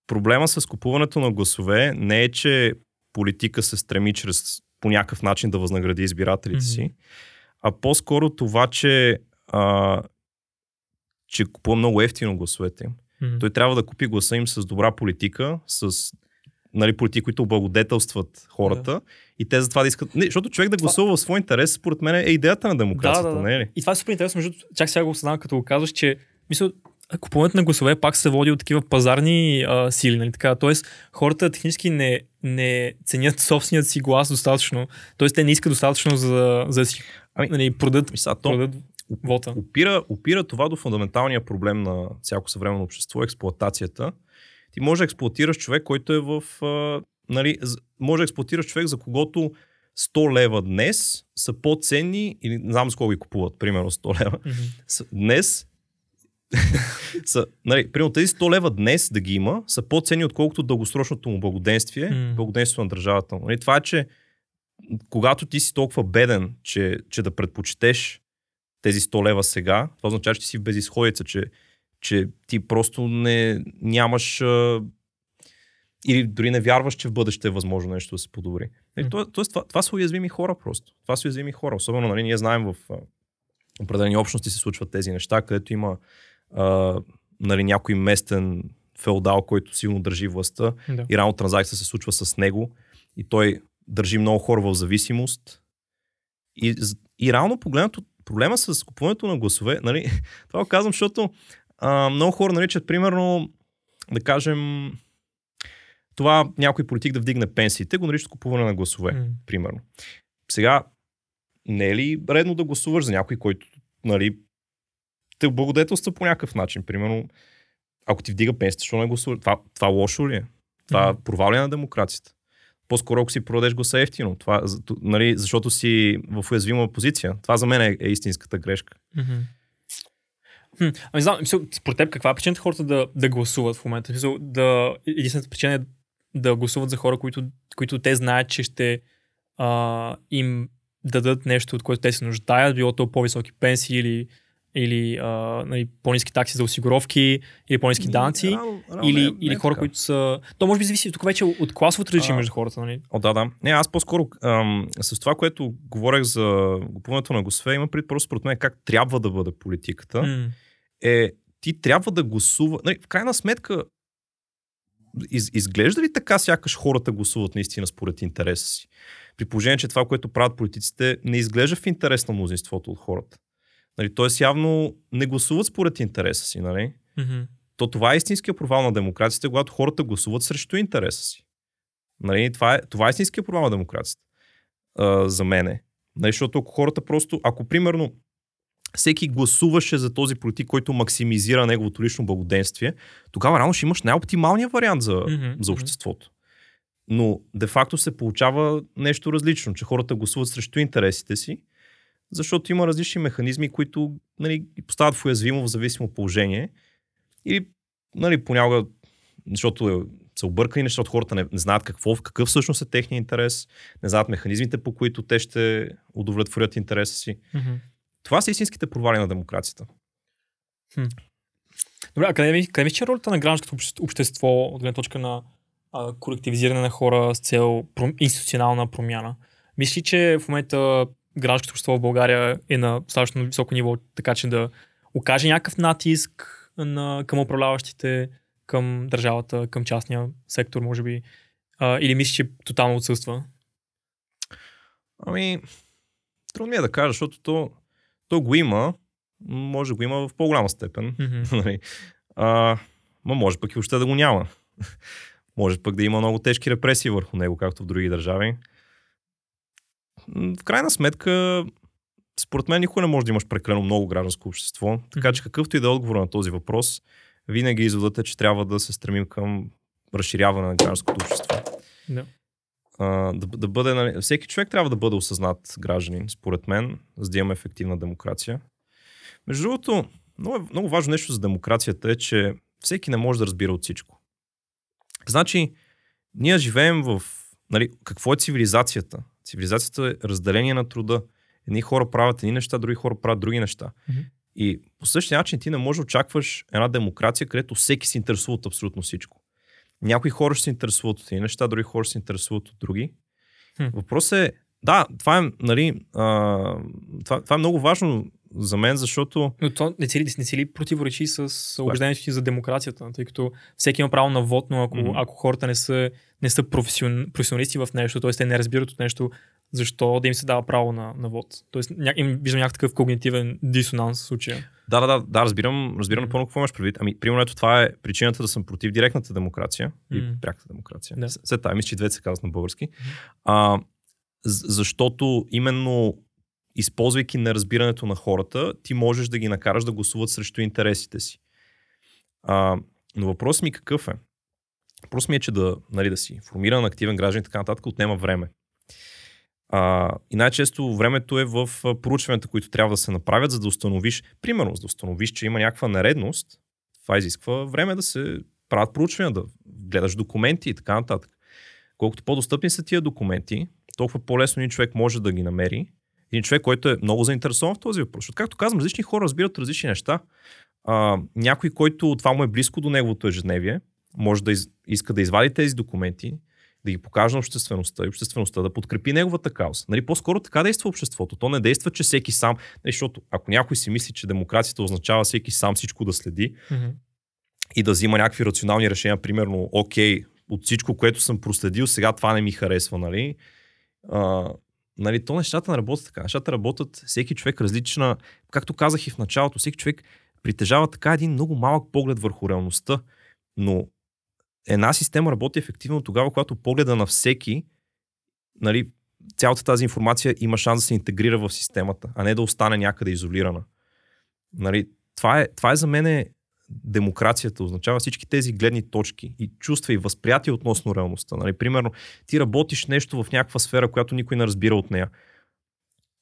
проблема с купуването на гласове не е, че политика се стреми чрез по някакъв начин да възнагради избирателите Мгм. си, а по-скоро това, че, а, че купува много ефтино гласовете им. Мгм. Той трябва да купи гласа им с добра политика, с нали, политики, които облагодетелстват хората и те затова да искат... Не, защото човек да гласува в свой интерес, според мен е идеята на демокрацията, Да, да, да. не е ли? И това е супер интересно, между чак сега го осъзнавам, като го казваш, че мисля, купуването на гласове пак се води от такива пазарни а, сили, нали така? Тоест, хората технически не, не ценят собственият си глас достатъчно. Тоест, те не искат достатъчно за, за да си Ами, нали, продадат, Мисля, то, продадат вота. опира, опира това до фундаменталния проблем на всяко съвременно общество, експлоатацията. Ти може да експлуатираш човек, който е в... А, нали, може да експлуатираш човек, за когото 100 лева днес са по-ценни, или не знам с кого ги купуват, примерно 100 лева, са, днес са, нали, примерно тези 100 лева днес да ги има, са по-ценни, отколкото дългосрочното му благоденствие, mm. благоденствието на държавата. Нали, това е, че когато ти си толкова беден, че, че да предпочетеш тези 100 лева сега, това означава, че ти си в безисходица, че, че ти просто не нямаш а, или дори не вярваш, че в бъдеще е възможно нещо да се подобри. Нали, то, тоест, това, това са уязвими хора просто. Това са уязвими хора. Особено, нали, ние знаем в определени общности се случват тези неща, където има а, нали, някой местен феодал, който силно държи властта Да. и рано транзакция се случва с него и той държи много хора в зависимост. И, и реално погледнато, проблема с купуването на гласове, нали, това го казвам, защото а, много хора наричат, примерно, да кажем, това някой политик да вдигне пенсиите, го наричат купуване на гласове, М. примерно. Сега, не е ли редно да гласуваш за някой, който, нали, те благодетелства по някакъв начин? Примерно, ако ти вдига пенсията, защо не гласуваш? Това, това лошо ли е? Това Мгм. проваля на демокрацията. По-скоро ако си продадеш гласа ефтино, това, нали, защото си в уязвима позиция. Това за мен е, е истинската грешка. Мгм. Хм, Ами знам, мисъл, според теб каква е причината хората да, да гласуват в момента? Мисъл, да, единствената причина е да гласуват за хора, които, които те знаят, че ще а, им дадат нещо, от което те се нуждаят, било то по-високи пенсии или, или а, нали, по-низки такси за осигуровки или по-низки. Рано- рано Или, не е- не или е хора, така. които са... То може би зависи тук вече от класовото различие между хората, нали? О, да, да. Не, аз по-скоро ам, с това, което говорех за купуването на гласове, има пред просто според мен как трябва да бъде политиката. М. Е, ти трябва да гласува. Нали, в крайна сметка, из, изглежда ли така сякаш хората гласуват наистина според интереса си? При положение, че това, което правят политиците, не изглежда в интерес на мнозинството от хората. Нали, Тоест явно не гласуват според интереса си. Нали? Мгм. то това е истинския провал на демокрацията, когато хората гласуват срещу интереса си. Нали, това, е, това е истинския провал на демокрацията. А, за мене. Нали, защото ако хората просто, ако примерно всеки гласуваше за този политик, който максимизира неговото лично благоденствие, тогава рано ще имаш най-оптималния вариант за, Мгм, за обществото. Но де-факто се получава нещо различно, че хората гласуват срещу интересите си, защото има различни механизми, които нали, поставят в уязвимо в зависимо положение. Или нали, понякога, защото е, са объркани, защото хората не, не знаят какво, какъв всъщност е техния интерес, не знаят механизмите, по които те ще удовлетворят интереса си. Мгм. Това са истинските провали на демокрацията. Добре, а къде, къде виждате ролята на гражданското обще- общество от гледна точка на а, колективизиране на хора с цел институционална промяна? Мисли, че в момента гражданското общество в България е на достатъчно високо ниво, така че да окаже някакъв натиск на, към управляващите, към държавата, към частния сектор, може би? А, или мислиш, че тотално отсъства? Ами, трудно ми е да кажа, защото то, то го има, може да го има в по-голяма степен. Нали? а, ма може пък и въобще да го няма. може пък да има много тежки репресии върху него, както в други държави. В крайна сметка, според мен никога не може да имаш прекалено много гражданско общество, така че какъвто и да е отговор на този въпрос, винаги изводът е, че трябва да се стремим към разширяване на гражданското общество. Да. А, да, да бъде, нали, всеки човек трябва да бъде осъзнат гражданин, според мен, за да имаме ефективна демокрация. Между другото, много, много важно нещо за демокрацията е, че всеки не може да разбира от всичко. Значи, ние живеем в... Нали, какво е цивилизацията? Цивилизацията е разделение на труда. Едни хора правят едни неща, други хора правят други неща. Мгм. И по същия начин ти не можеш да очакваш една демокрация, където всеки се интересува от абсолютно всичко. Някои хора ще се интересуват от едни неща, други хора ще се интересуват от други. Хм. Въпросът е, да, това е, нали, а, това, това е много важно за мен, защото Но то не цели, не цели противоречи с убеждението си за демокрацията, тъй като всеки има право на вод, но ако, Мгм. ако хората не са, не са професион, професионалисти в нещо, т.е. те не разбират от нещо, защо да им се дава право на, на вод. Тоест, ня, им виждам някакъв когнитивен дисонанс в случая. Да, да, да, да разбирам, разбирам напълно какво имаш предвид. Ами, примерно, ето това е причината да съм против директната демокрация и М. пряката демокрация. Да. След това, мисля, че и двете се казват на български. А, з- защото именно използвайки неразбирането на хората, ти можеш да ги накараш да гласуват срещу интересите си. А, но въпросът ми какъв е? Въпросът ми е, че да, нали, да си формиран, активен граждан и така нататък отнема време. А, и най-често времето е в проучванията, които трябва да се направят, за да установиш, примерно, за да установиш, че има някаква нередност, това изисква време да се правят проучвания, да гледаш документи и така нататък. Колкото по-достъпни са тия документи, толкова по-лесно един човек може да ги намери. Един човек, който е много заинтересован в този въпрос. Защото, както казвам, различни хора разбират различни неща. А, някой, който това му е близко до неговото ежедневие, може да из, иска да извади тези документи, да ги покаже на обществеността и обществеността да подкрепи неговата кауза. Нали, по-скоро така действа обществото. То не действа, че всеки сам, нали, защото ако някой си мисли, че демокрацията означава всеки сам всичко да следи Мгм. и да взима някакви рационални решения, примерно, окей, от всичко, което съм проследил, сега това не ми харесва, нали? А, нали, то нещата не работят така. Нещата работят всеки човек различна, както казах и в началото, всеки човек притежава така един много малък поглед върху реалността, но една система работи ефективно тогава, когато погледа на всеки, нали, цялата тази информация има шанс да се интегрира в системата, а не да остане някъде изолирана. Нали, това, е, това е за мен демокрацията. Означава всички тези гледни точки и чувства и възприятия относно реалността. Нали, примерно, ти работиш нещо в някаква сфера, която никой не разбира от нея.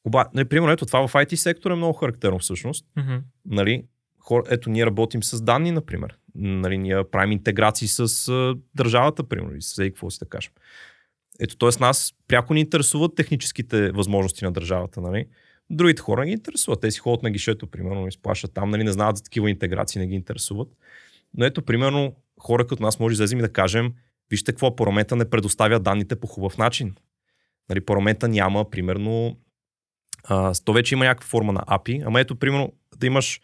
Оба, нали, примерно, ето това в IT сектор е много характерно всъщност Мгм. нали, хора, ето ние работим с данни, например. Нали, ние правим интеграции с а, държавата, примерно, и с какво си да кажем. Ето, т.е. нас пряко ни интересуват техническите възможности на държавата, нали. Другите хора не ги интересуват. Те си ходят на гишето, примерно, изплащат там, нали, не знаят за такива интеграции, не ги интересуват. Но ето, примерно, хора като нас може да излезем и да кажем, вижте какво, парламента не предоставя данните по хубав начин. Нали, парламента няма, примерно, а, то вече има някаква форма на API, ама ето, примерно, да имаш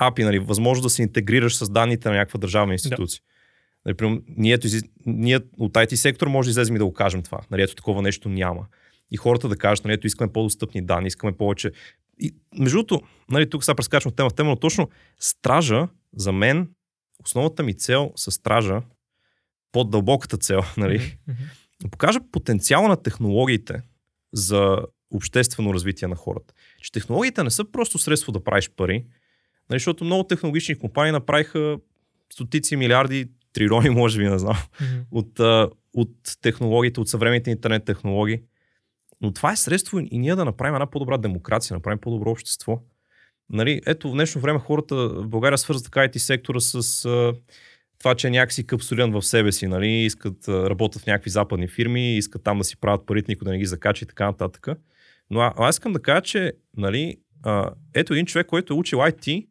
API, нали, възможно да се интегрираш с данните на някаква държавна институция. Нали, примерно, ние, ние от IT сектор може да излезем и да го кажем това. Нали, ето такова нещо няма. И хората да кажат, нали, ето искаме по-достъпни данни, искаме повече. И, между другото, нали, тук сега прескачам тема в тема, но точно стража, за мен, основната ми цел с стража, по-дълбоката цел, нали, да покажа потенциала на технологиите за обществено развитие на хората. Че технологиите не са просто средство да правиш пари, нали, защото много технологични компании направиха стотици милиарди, трилиони, може би, не знам, от, от технологиите, от съвременните интернет технологии. Но това е средство и ние да направим една по-добра демокрация, направим по-добро общество. Нали, ето в днешно време хората в България свързват така IT сектора с а, това, че е някакси капсулиран в себе си, нали, искат, а, работят в някакви западни фирми, искат там да си правят парите, никой да не ги закача и така нататък. Но а, аз искам да кажа, че нали, а, ето един човек, който е учил IT,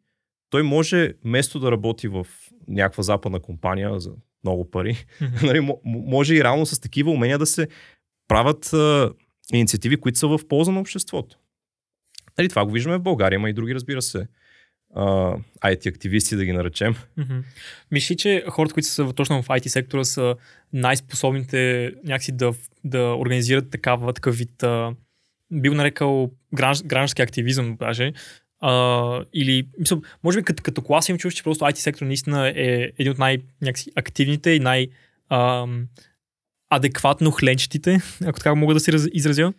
той може вместо да работи в някаква западна компания за много пари, нали, мо- може и реално с такива умения да се правят а, инициативи, които са в полза на обществото. Нали, това го виждаме в България, има и други, разбира се, а, IT активисти, да ги наречем. Мгм. Мисли, че хората, които са точно в IT сектора, са най-способните някакси да, да организират такава, такъв вид, а, бил нарекал гранж, граждански активизъм даже, а, или, мисъл, може би като, като клас им чуш, че просто IT сектор наистина е един от най-активните и най- ам, адекватно хленчетите, ако така мога да се раз- изразя.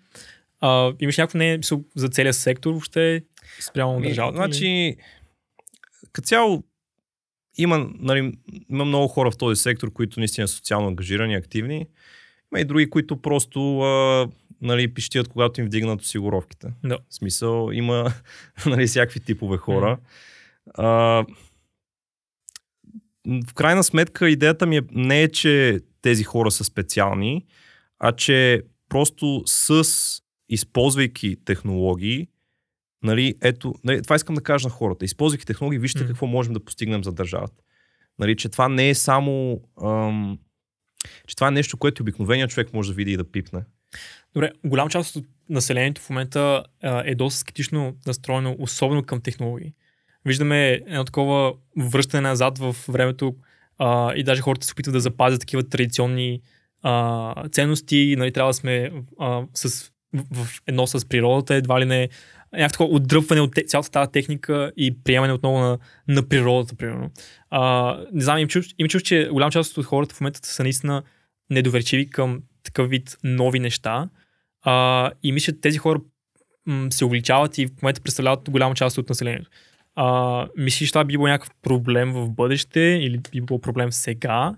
А, имаш някакво не за целия сектор въобще спрямо Ами, държавата? или? Значи, като цяло има, нали, има много хора в този сектор, които наистина са социално ангажирани, активни. Има и други, които просто а, нали, пищят, когато им вдигнат осигуровките. Да. В смисъл, има нали, всякакви типове хора. А, в крайна сметка идеята ми е, не е, че тези хора са специални, а че просто с използвайки технологии, нали, ето, нали, това искам да кажа на хората. Използвайки технологии, вижте М. какво можем да постигнем за държавата. Нали, че това не е само... Ам, че това е нещо, което обикновеният човек може да види и да пипне. Добре, голяма част от населението в момента а, е доста скептично настроено, особено към технологии. Виждаме едно такова връщане назад в времето а, и даже хората се опитват да запазят такива традиционни а, ценности. Нали, трябва да сме а, с, в, в едно с природата, едва ли не някакво такова отдръпване от цялата тази техника и приемане отново на, на природата, примерно. А, не знам, им чуш, им чуш, че голяма част от хората в момента са наистина недоверчиви към такъв вид нови неща. А, и мисля, тези хора м- се увеличават и в момента представляват голяма част от населението. А, мислиш, това би било някакъв проблем в бъдеще или би било проблем сега?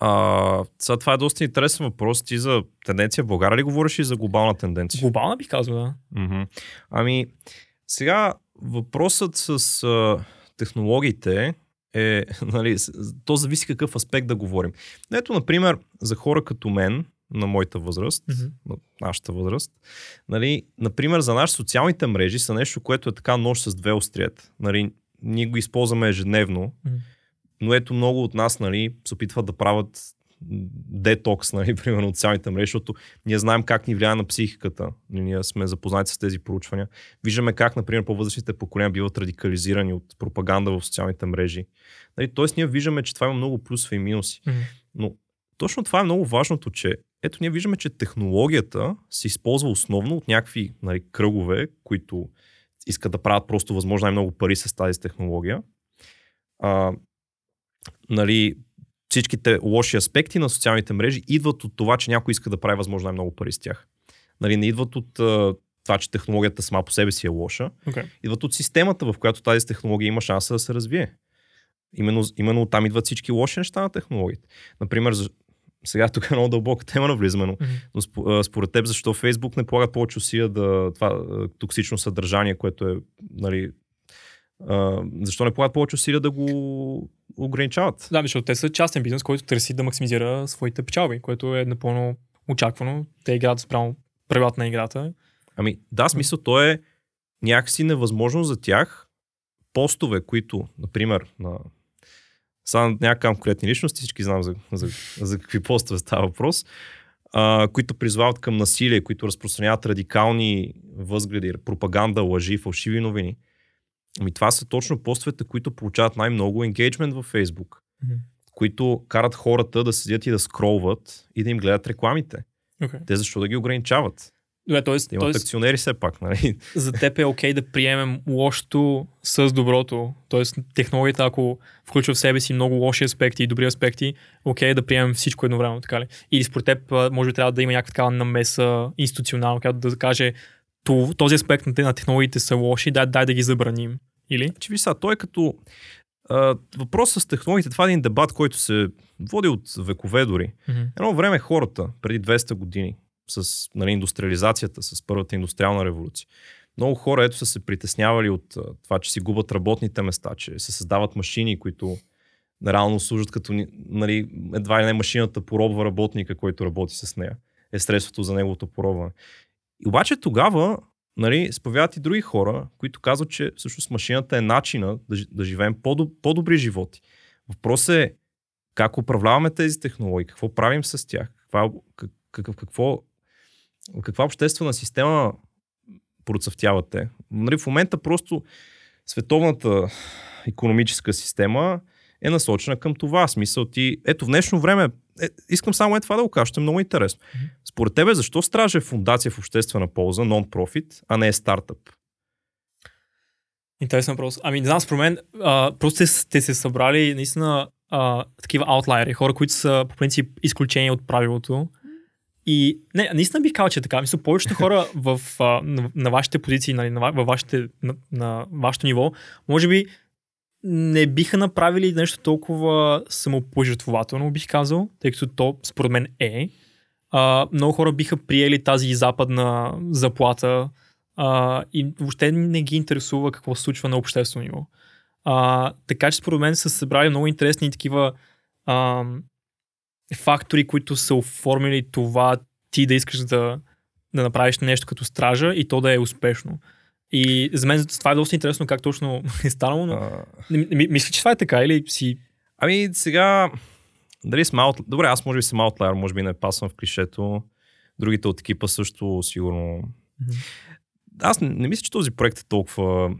А, сега това е доста интересен въпрос. Ти за тенденция в България ли говориш и за глобална тенденция? Глобална бих казал, да. Мгм. Ами, сега въпросът с а, технологиите е, нали, то зависи какъв аспект да говорим. Ето, например, за хора като мен, на моята възраст, Мгм. на нашата възраст, нали, например, за нас социалните мрежи са нещо, което е така нож с две остриета. Нали, ние го използваме ежедневно, Мгм. но ето много от нас нали, се опитват да правят детокс, нали, примерно от социалните мрежи, защото ние знаем как ни влияе на психиката. Нали, Ние сме запознати с тези проучвания. Виждаме как, например, по-възрастните поколения биват радикализирани от пропаганда в социалните мрежи. Нали, тоест, ние виждаме, че това има много плюсове и минуси. Мгм. Но точно това е много важното, че ето ние виждаме, че технологията се използва основно от някакви нали, кръгове, които искат да правят просто възможно най-много пари с тази технология. А, нали, всичките лоши аспекти на социалните мрежи идват от това, че някой иска да прави възможно най-много пари с тях. Нали, не идват от а, това, че технологията сама по себе си е лоша, Okay. идват от системата, в която тази технология има шанса да се развие. Именно, именно там идват всички лоши неща на технологиите. Например. Сега тук е много дълбока тема навлизаме, но, Мгм. но спо- а, според теб защо Фейсбук не полага повече усилия да това токсично съдържание, което е нали, а, защо не полагат повече усилия да го ограничават? Да, защото те са частен бизнес, който търси да максимизира своите печалби, което е напълно очаквано. Те играят спрямо правилата на играта. Ами да, смисъл, то е някакси невъзможно за тях постове, които, например, на сега някакъв конкретни личности, всички знам за, за, за какви постове става въпрос, а, които призвават към насилие, които разпространяват радикални възгледи, пропаганда, лъжи, фалшиви новини. Ами това са точно постовете, които получават най-много енгейджмент във Фейсбук, Мгм. които карат хората да седят и да скролват и да им гледат рекламите. Okay. Те защо да ги ограничават? Добре. Те имат акционери все пак, нали? за теб е окей да приемем лошото с доброто. Тоест, технологията, ако включва в себе си много лоши аспекти и добри аспекти, окей да приемем всичко едновременно, така ли? Или според теб, може би трябва да има някаква такава намеса институционална, която да каже «То- този аспект на те- на технологиите са лоши, дай, дай да ги забраним. Или? Че ви са, той е като... а, въпросът с технологиите, това е един дебат, който се води от векове дори. Мгм. Едно време хората, преди 200 години, с нали, индустриализацията, с първата индустриална революция, много хора ето са се притеснявали от това, че си губят работните места, че се създават машини, които реално служат като нали, едва ли не машината поробва работника, който работи с нея. Е средството за неговото поробване. И обаче тогава нали, спавяват и други хора, които казват, че всъщност машината е начина да, да живеем по-доб- по-добри животи. Въпросът е как управляваме тези технологии, какво правим с тях, каква, как, как, какво, каква обществена система процъфтяват те. Нали, в момента просто световната економическа система е насочена към това. Смисъл ти, ето в днешно време, е, искам само е това да го кажа, ще е много интересно. Според тебе, защо Страж е фундация в обществена полза, нон-профит, а не е стартъп? Интересен въпрос. Ами, не знам, според мен, а, просто сте се събрали наистина а, такива аутлайери, хора, които са по принцип изключения от правилото. И не, наистина бих казал, че е така. Мисля, повечето хора в, а, на, на, вашите позиции, нали, на, във вашите, на, на вашето ниво, може би не биха направили нещо толкова самопожертвователно, бих казал, тъй като то според мен е. А, много хора биха приели тази западна заплата а, и въобще не ги интересува какво се случва на обществено ниво. А, така че според мен са събрали много интересни такива а, фактори, които са оформили това ти да искаш да, да направиш нещо като стража и то да е успешно. И за мен това е доста интересно как точно е станало, но А, не, мисля, че това е така или си... ами сега, дали сме аут... Добре, аз може би съм аутлайер, може би не пасвам в клишето. Другите от екипа също сигурно. Аз не, не мисля, че този проект е толкова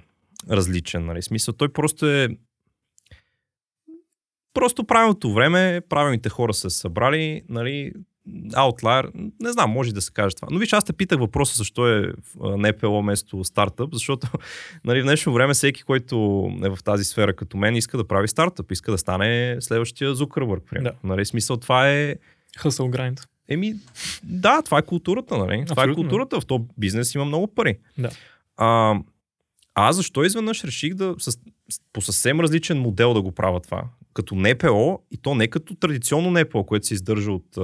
различен. Нали? Смисъл, той просто е просто правилното време, правилните хора са се събрали, нали, аутлайер, не знам, може да се каже това. Но виж, аз те питах въпроса защо е а, НПО вместо стартъп, защото нали, в днешно време всеки, който е в тази сфера като мен, иска да прави стартъп, иска да стане следващия Zuckerberg. примерно. Нали, смисъл, това е Хъсъл грайнд. Еми, да, това е културата, нали? Това е Абсолютно. културата. В този бизнес има много пари. Да. А, аз защо изведнъж реших да с, по съвсем различен модел да го правя това? Като НПО и то не като традиционно НПО, което се издържа от,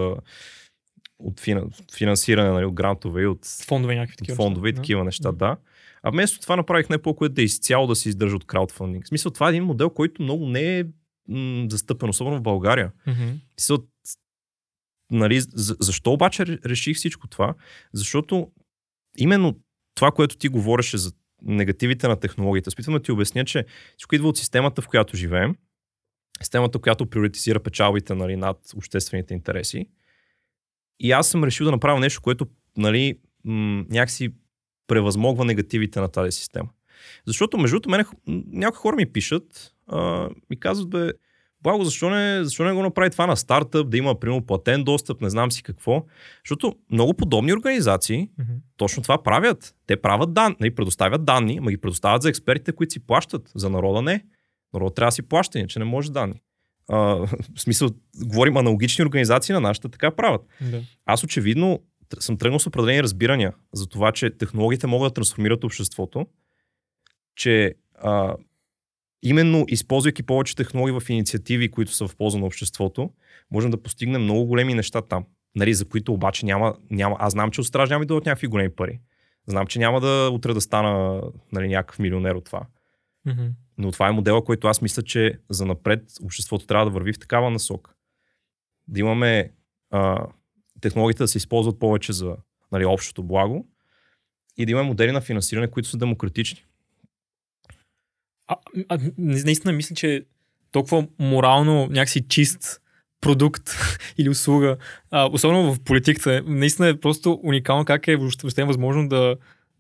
от фина, финансиране, нали, от грантове и от, Фондове някакви такива. фондове и такива неща, да. А вместо това направих НПО, което да е изцяло да се издържа от краудфандинг. В смисъл, това е един модел, който много не е м- застъпен, особено в България. Да. Мгм. Смисъл, нали, за, защо обаче ре- реших всичко това? Защото именно това, което ти говореше за негативите на технологията, спитвам да ти обясня, че всичко идва от системата, в която живеем, системата, която приоритизира печалбите нали, над обществените интереси. И аз съм решил да направя нещо, което нали, някакси превъзмогва негативите на тази система. Защото, между другото, някои хора ми пишат, а, ми казват, бе, Благо, защо не, защо не го направи това на стартъп, да има, примерно, платен достъп, не знам си какво. Защото много подобни организации Мгм. точно това правят. Те правят данни, нали, предоставят данни, ама ги предоставят за експертите, които си плащат. За народа не. Народа трябва да си плаща, иначе не може данни. А, в смисъл, говорим аналогични организации на нашата така правят. Да. Аз очевидно съм тръгнал с определени разбирания за това, че технологиите могат да трансформират обществото, че а, именно използвайки повече технологии в инициативи, които са в полза на обществото, можем да постигнем много големи неща там. Нали, за които обаче няма, няма. Аз знам, че от страж няма да дадат някакви големи пари. Знам, че няма да утре да стана нали, някакъв милионер от това. Мгм. Но това е модела, който аз мисля, че за напред обществото трябва да върви в такава насока. Да имаме а, технологиите да се използват повече за нали, общото благо и да имаме модели на финансиране, които са демократични. А, а, наистина мисля, че толкова морално някакси чист продукт или услуга, а, особено в политиката, наистина е просто уникално как е въобще възможно да,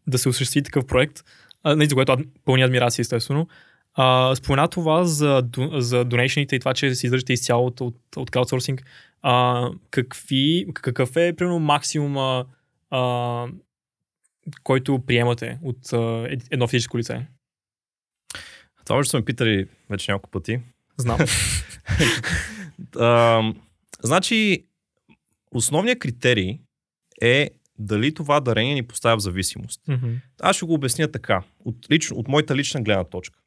да се осъществи такъв проект, а, за което пълни адмирации, естествено. А, спомена това за, за донейшените и това, че се издържате изцяло от, от, от краудсорсинг. А, какви, какъв е, примерно, максимума, а, който приемате от а, ед- едно физическо лице? Това може да са ме питали вече няколко пъти. Знам. А, значи, основният критерий е дали това дарение ни поставя в зависимост. Мгм. Аз ще го обясня така, от, лично, от моята лична гледна точка.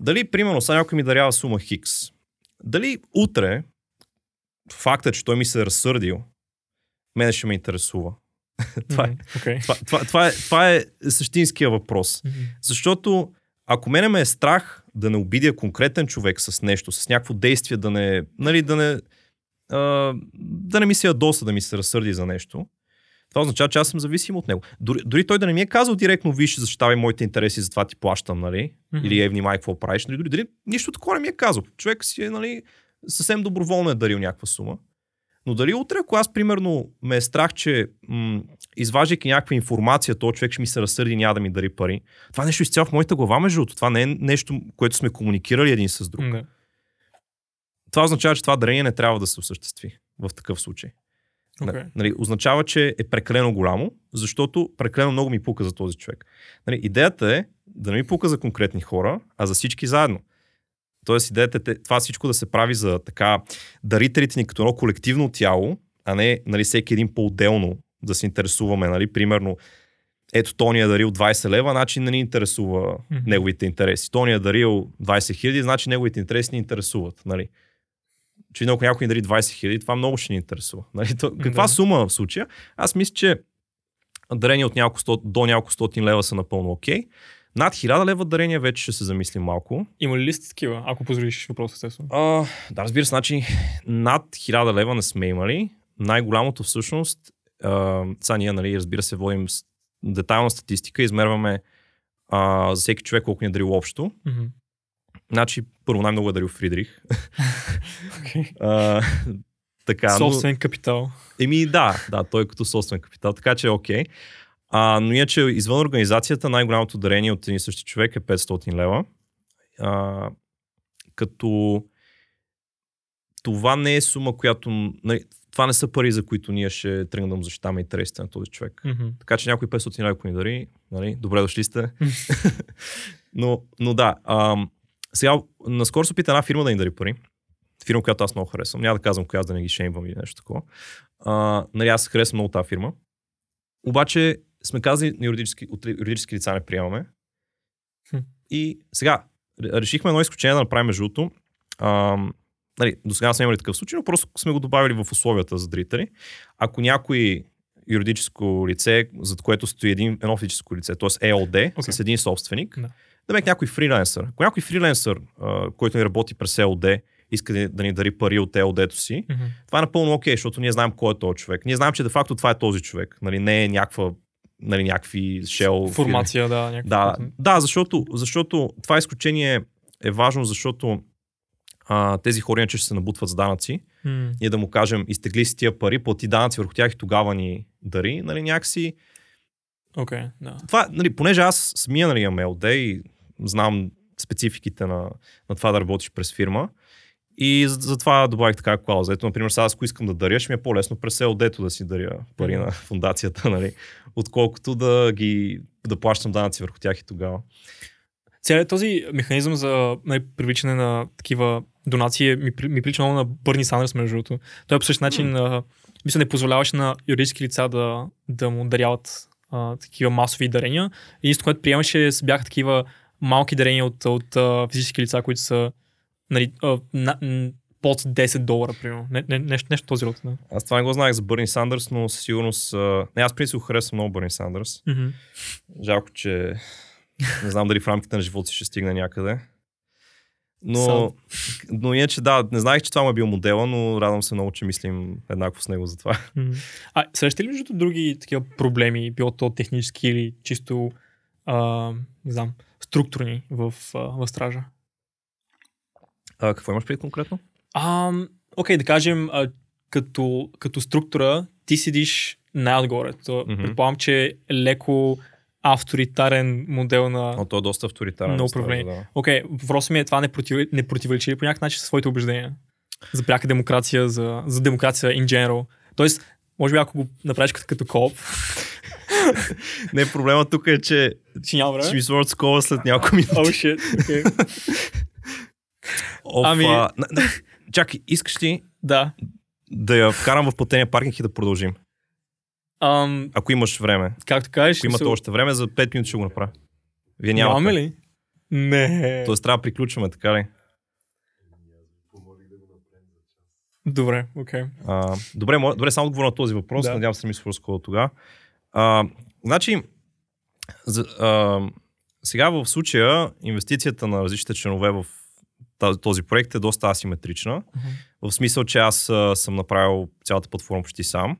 Дали, примерно, сега някой ми дарява сума Хикс. Дали утре факта, че той ми се е разсърдил, мене ще ме интересува. това, е, Мгм, окей. това, това, това, е, това е същинския въпрос. Мгм. Защото ако мене ме е страх да не обидя конкретен човек с нещо, с някакво действие, да не, нали, да не, а, да не ми се ядоса, да ми се разсърди за нещо, това означава, че аз съм зависим от него. Дори, дори той да не ми е казал директно, виж, защитавай моите интереси, затова ти плащам, нали? Мгм. Или е, внимай, какво правиш. Нали? Дори, дори нищо такова не ми е казал. Човек си е, нали, съвсем доброволно е дарил някаква сума. Но дали утре, ако аз, примерно, ме е страх, че м- изваждайки някаква информация, то човек ще ми се разсърди и няма да ми дари пари. Това е нещо изцяло в моята глава, между другото. Това не е нещо, което сме комуникирали един с друг. Да. Това означава, че това дарение не трябва да се осъществи в такъв случай. Окей. Нали, означава, че е прекалено голямо, защото прекалено много ми пука за този човек. Нали, идеята е да не ми пука за конкретни хора, а за всички заедно. Тоест идеята е това всичко да се прави за така дарителите ни като едно колективно тяло, а не нали, всеки един по-отделно да се интересуваме. Нали, примерно, ето Тони е дарил 20 лева, значи не ни интересува Мгм. неговите интереси. Тони е дарил 20 хиляди, значи неговите интереси ни интересуват. Нали? Че ако някой ни дари 20 хиляди, това много ще ни интересува. Нали? То, каква Да. сума в случая? Аз мисля, че дарения от няколко сто, до няколко стотин лева са напълно окей. Над 1000 лева дарения вече ще се замислим малко. Има ли сте такива, ако позволиш въпрос, естествено? А, да, разбира се, значи над 1000 лева не сме имали. Най-голямото всъщност, а, сега ние, нали, разбира се, водим с- детайлна статистика, измерваме а, за всеки човек колко ни е дарил общо. Мгм. Значи, първо най-много е дарил Фридрих. А, така, но, Собствен капитал. еми да, да, той е като собствен капитал, така че е окей. А, но иначе извън организацията най-голямото дарение от един и същи човек е 500 лева. А, като това не е сума, която... Нали, това не са пари, за които ние ще тръгнем да защитаваме интересите на този човек. Мгм. Така че някой 500 лева, ако ни дари, нали, добре дошли сте. но, но да, ам, сега, наскоро се опита една фирма да ни дари пари. Фирма, която аз много харесвам. Няма да казвам коя, да не ги шеймвам или нещо такова. А, нали, аз харесвам много тази фирма. Обаче сме казали, на юридически, от юридически лица не приемаме. Хм. И сега, ре- решихме едно изключение да направим между другото. Нали, до сега сме имали такъв случай, но просто сме го добавили в условията за дарители. Ако някой юридическо лице, зад което стои един, едно физическо лице, т.е. EOD, Окей. okay. с един собственик, Да. да ме някой фриленсър. Ако някой фриленсър, а, който ни работи през EOD, иска да, ни- да ни дари пари от EOD-то си, Мгм. това е напълно окей, защото ние знаем кой е този човек. Ние знаем, че де факто това е този човек. Нали, не е някаква, нали, някакви shell Формация, да. фирми. някаква- Да, да защото, защото това изключение е важно, защото а, тези хора иначе ще се набутват с данъци. М. Ние да му кажем, изтегли си тия пари, плати данъци върху тях и тогава ни дари. Нали, някакси Окей, да. това, нали, понеже аз самия нали, имам LD и знам спецификите на, на това да работиш през фирма, и за- затова добавих така клауза. Ето, например, сега аз ако искам да даря, ще ми е по-лесно през LD-то да си даря пари на фундацията, нали, отколкото да ги да плащам данъци върху тях и тогава. Целият този механизъм за нали, привличане на такива донации е- ми, ми прилича много на Бърни Сандърс, между другото. Той по същия начин а, мисля, не позволяваше на юридически лица да, да му даряват а, такива масови дарения. Единството, което приемаше, бяха такива малки дарения от, от а, физически лица, които са нали, а, на, под 10 долара, примерно. Не, не, нещо, нещо този род. Да. Аз това не го знаех за Бърни Сандърс, но със сигурност... а, Не, аз принцип харесвам много Бърни Сандърс. Мгм. Жалко, че не знам дали в рамките на живота си ще стигне някъде. Но, Сам. но иначе да, не знаех, че това му е бил модела, но радвам се много, че мислим еднакво с него за това. Мгм. А срещате ли между други такива проблеми, било то технически или чисто, а, не знам, структурни в, в стража? А, какво имаш преди конкретно? Окей, да кажем, а, като, като структура, ти седиш най-отгоре. То, Мгм. Предполагам, че е леко авторитарен модел на... Но той е доста авторитарен. На управление. Да. Окей, въпросът ми е това не, против... не противоречи ли по някакъв начин своите убеждения? За пряка демокрация, за, за демокрация in general. Тоест, може би ако го направиш като, като кооп, Не, проблема тук е, че че няма време. ще ми сложат скола след няколко минути. Oh shit, okay. Оф, Ами- а, чакай, искаш ли да. да я вкарам в платения паркинг и да продължим? Ам, Ако имаш време. както кажеш, Ако имате смисъл, още време, за 5 минути ще го направя. Вие нямате. нямаме ли? Не. Тоест трябва да приключваме, така ли? Добре, окей. А, добре, мо- добре, само отговор на този въпрос. Да. Надявам се ми скоро тогава. А, значи, за, а, сега в случая инвестицията на различните членове в тази- този проект е доста асиметрична. В смисъл, че аз а, съм направил цялата платформа почти сам.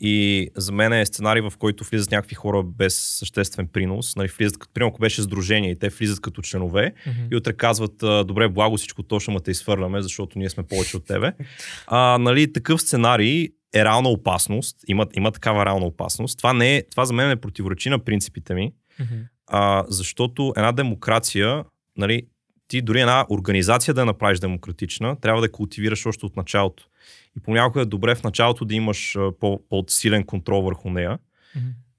И за мен е сценарий, в който влизат някакви хора без съществен принос. Нали, влизат, като, примерно, ако беше сдружение и те влизат като членове, и утре казват, добре, благо всичко точно, ма те изфърляме, защото ние сме повече от тебе. А, нали, такъв сценарий е реална опасност. Има, има такава реална опасност. Това, не е, това за мен не противоречи на принципите ми, а, защото една демокрация, нали, ти дори една организация да я направиш демократична, трябва да я култивираш още от началото. И понякога е добре в началото да имаш по-силен контрол върху нея.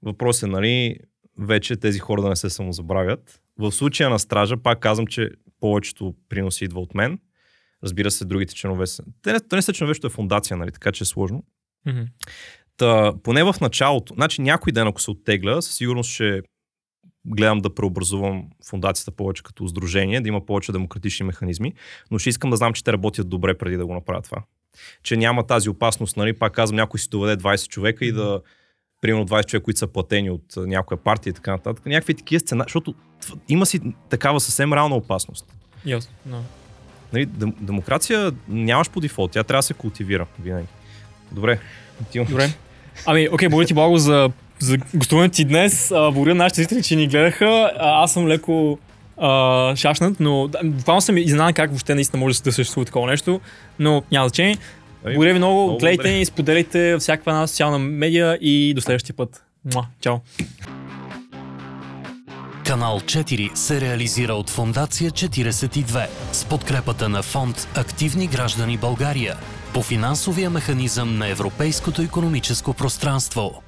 Въпрос е, нали, вече тези хора да не се самозабравят. В случая на стража, пак казвам, че повечето приноси идва от мен. Разбира се, другите членове са. Те не, те не са членове, е фундация, нали, така че е сложно. Та, поне в началото, значи някой ден, ако се оттегля, със сигурност ще гледам да преобразувам фундацията повече като сдружение, да има повече демократични механизми, но ще искам да знам, че те работят добре преди да го направят това. Че няма тази опасност, нали, пак казвам, някой си доведе 20 човека и да примерно 20 човека, които са платени от някоя партия и така нататък. Някакви такива сцена, защото има си такава съвсем реална опасност. Ясно. Да. Нали, дем, демокрация нямаш по дефолт, тя трябва да се култивира винаги. Добре, отивам. Добре. Ами, окей, благодаря ти много за, за гостуването ти днес. А, благодаря на нашите зрители, че ни гледаха. А, аз съм леко а, шашнат, но буквално съм изненадан как въобще наистина може да съществува такова нещо, но няма значение. Ами, Благодаря ви много, много гледайте ни, споделяйте всяка една социална медия и до следващия път. Муа, чао! Канал 4 се реализира от Фондация 42 с подкрепата на фонд Активни граждани България по финансовия механизъм на Европейското економическо пространство.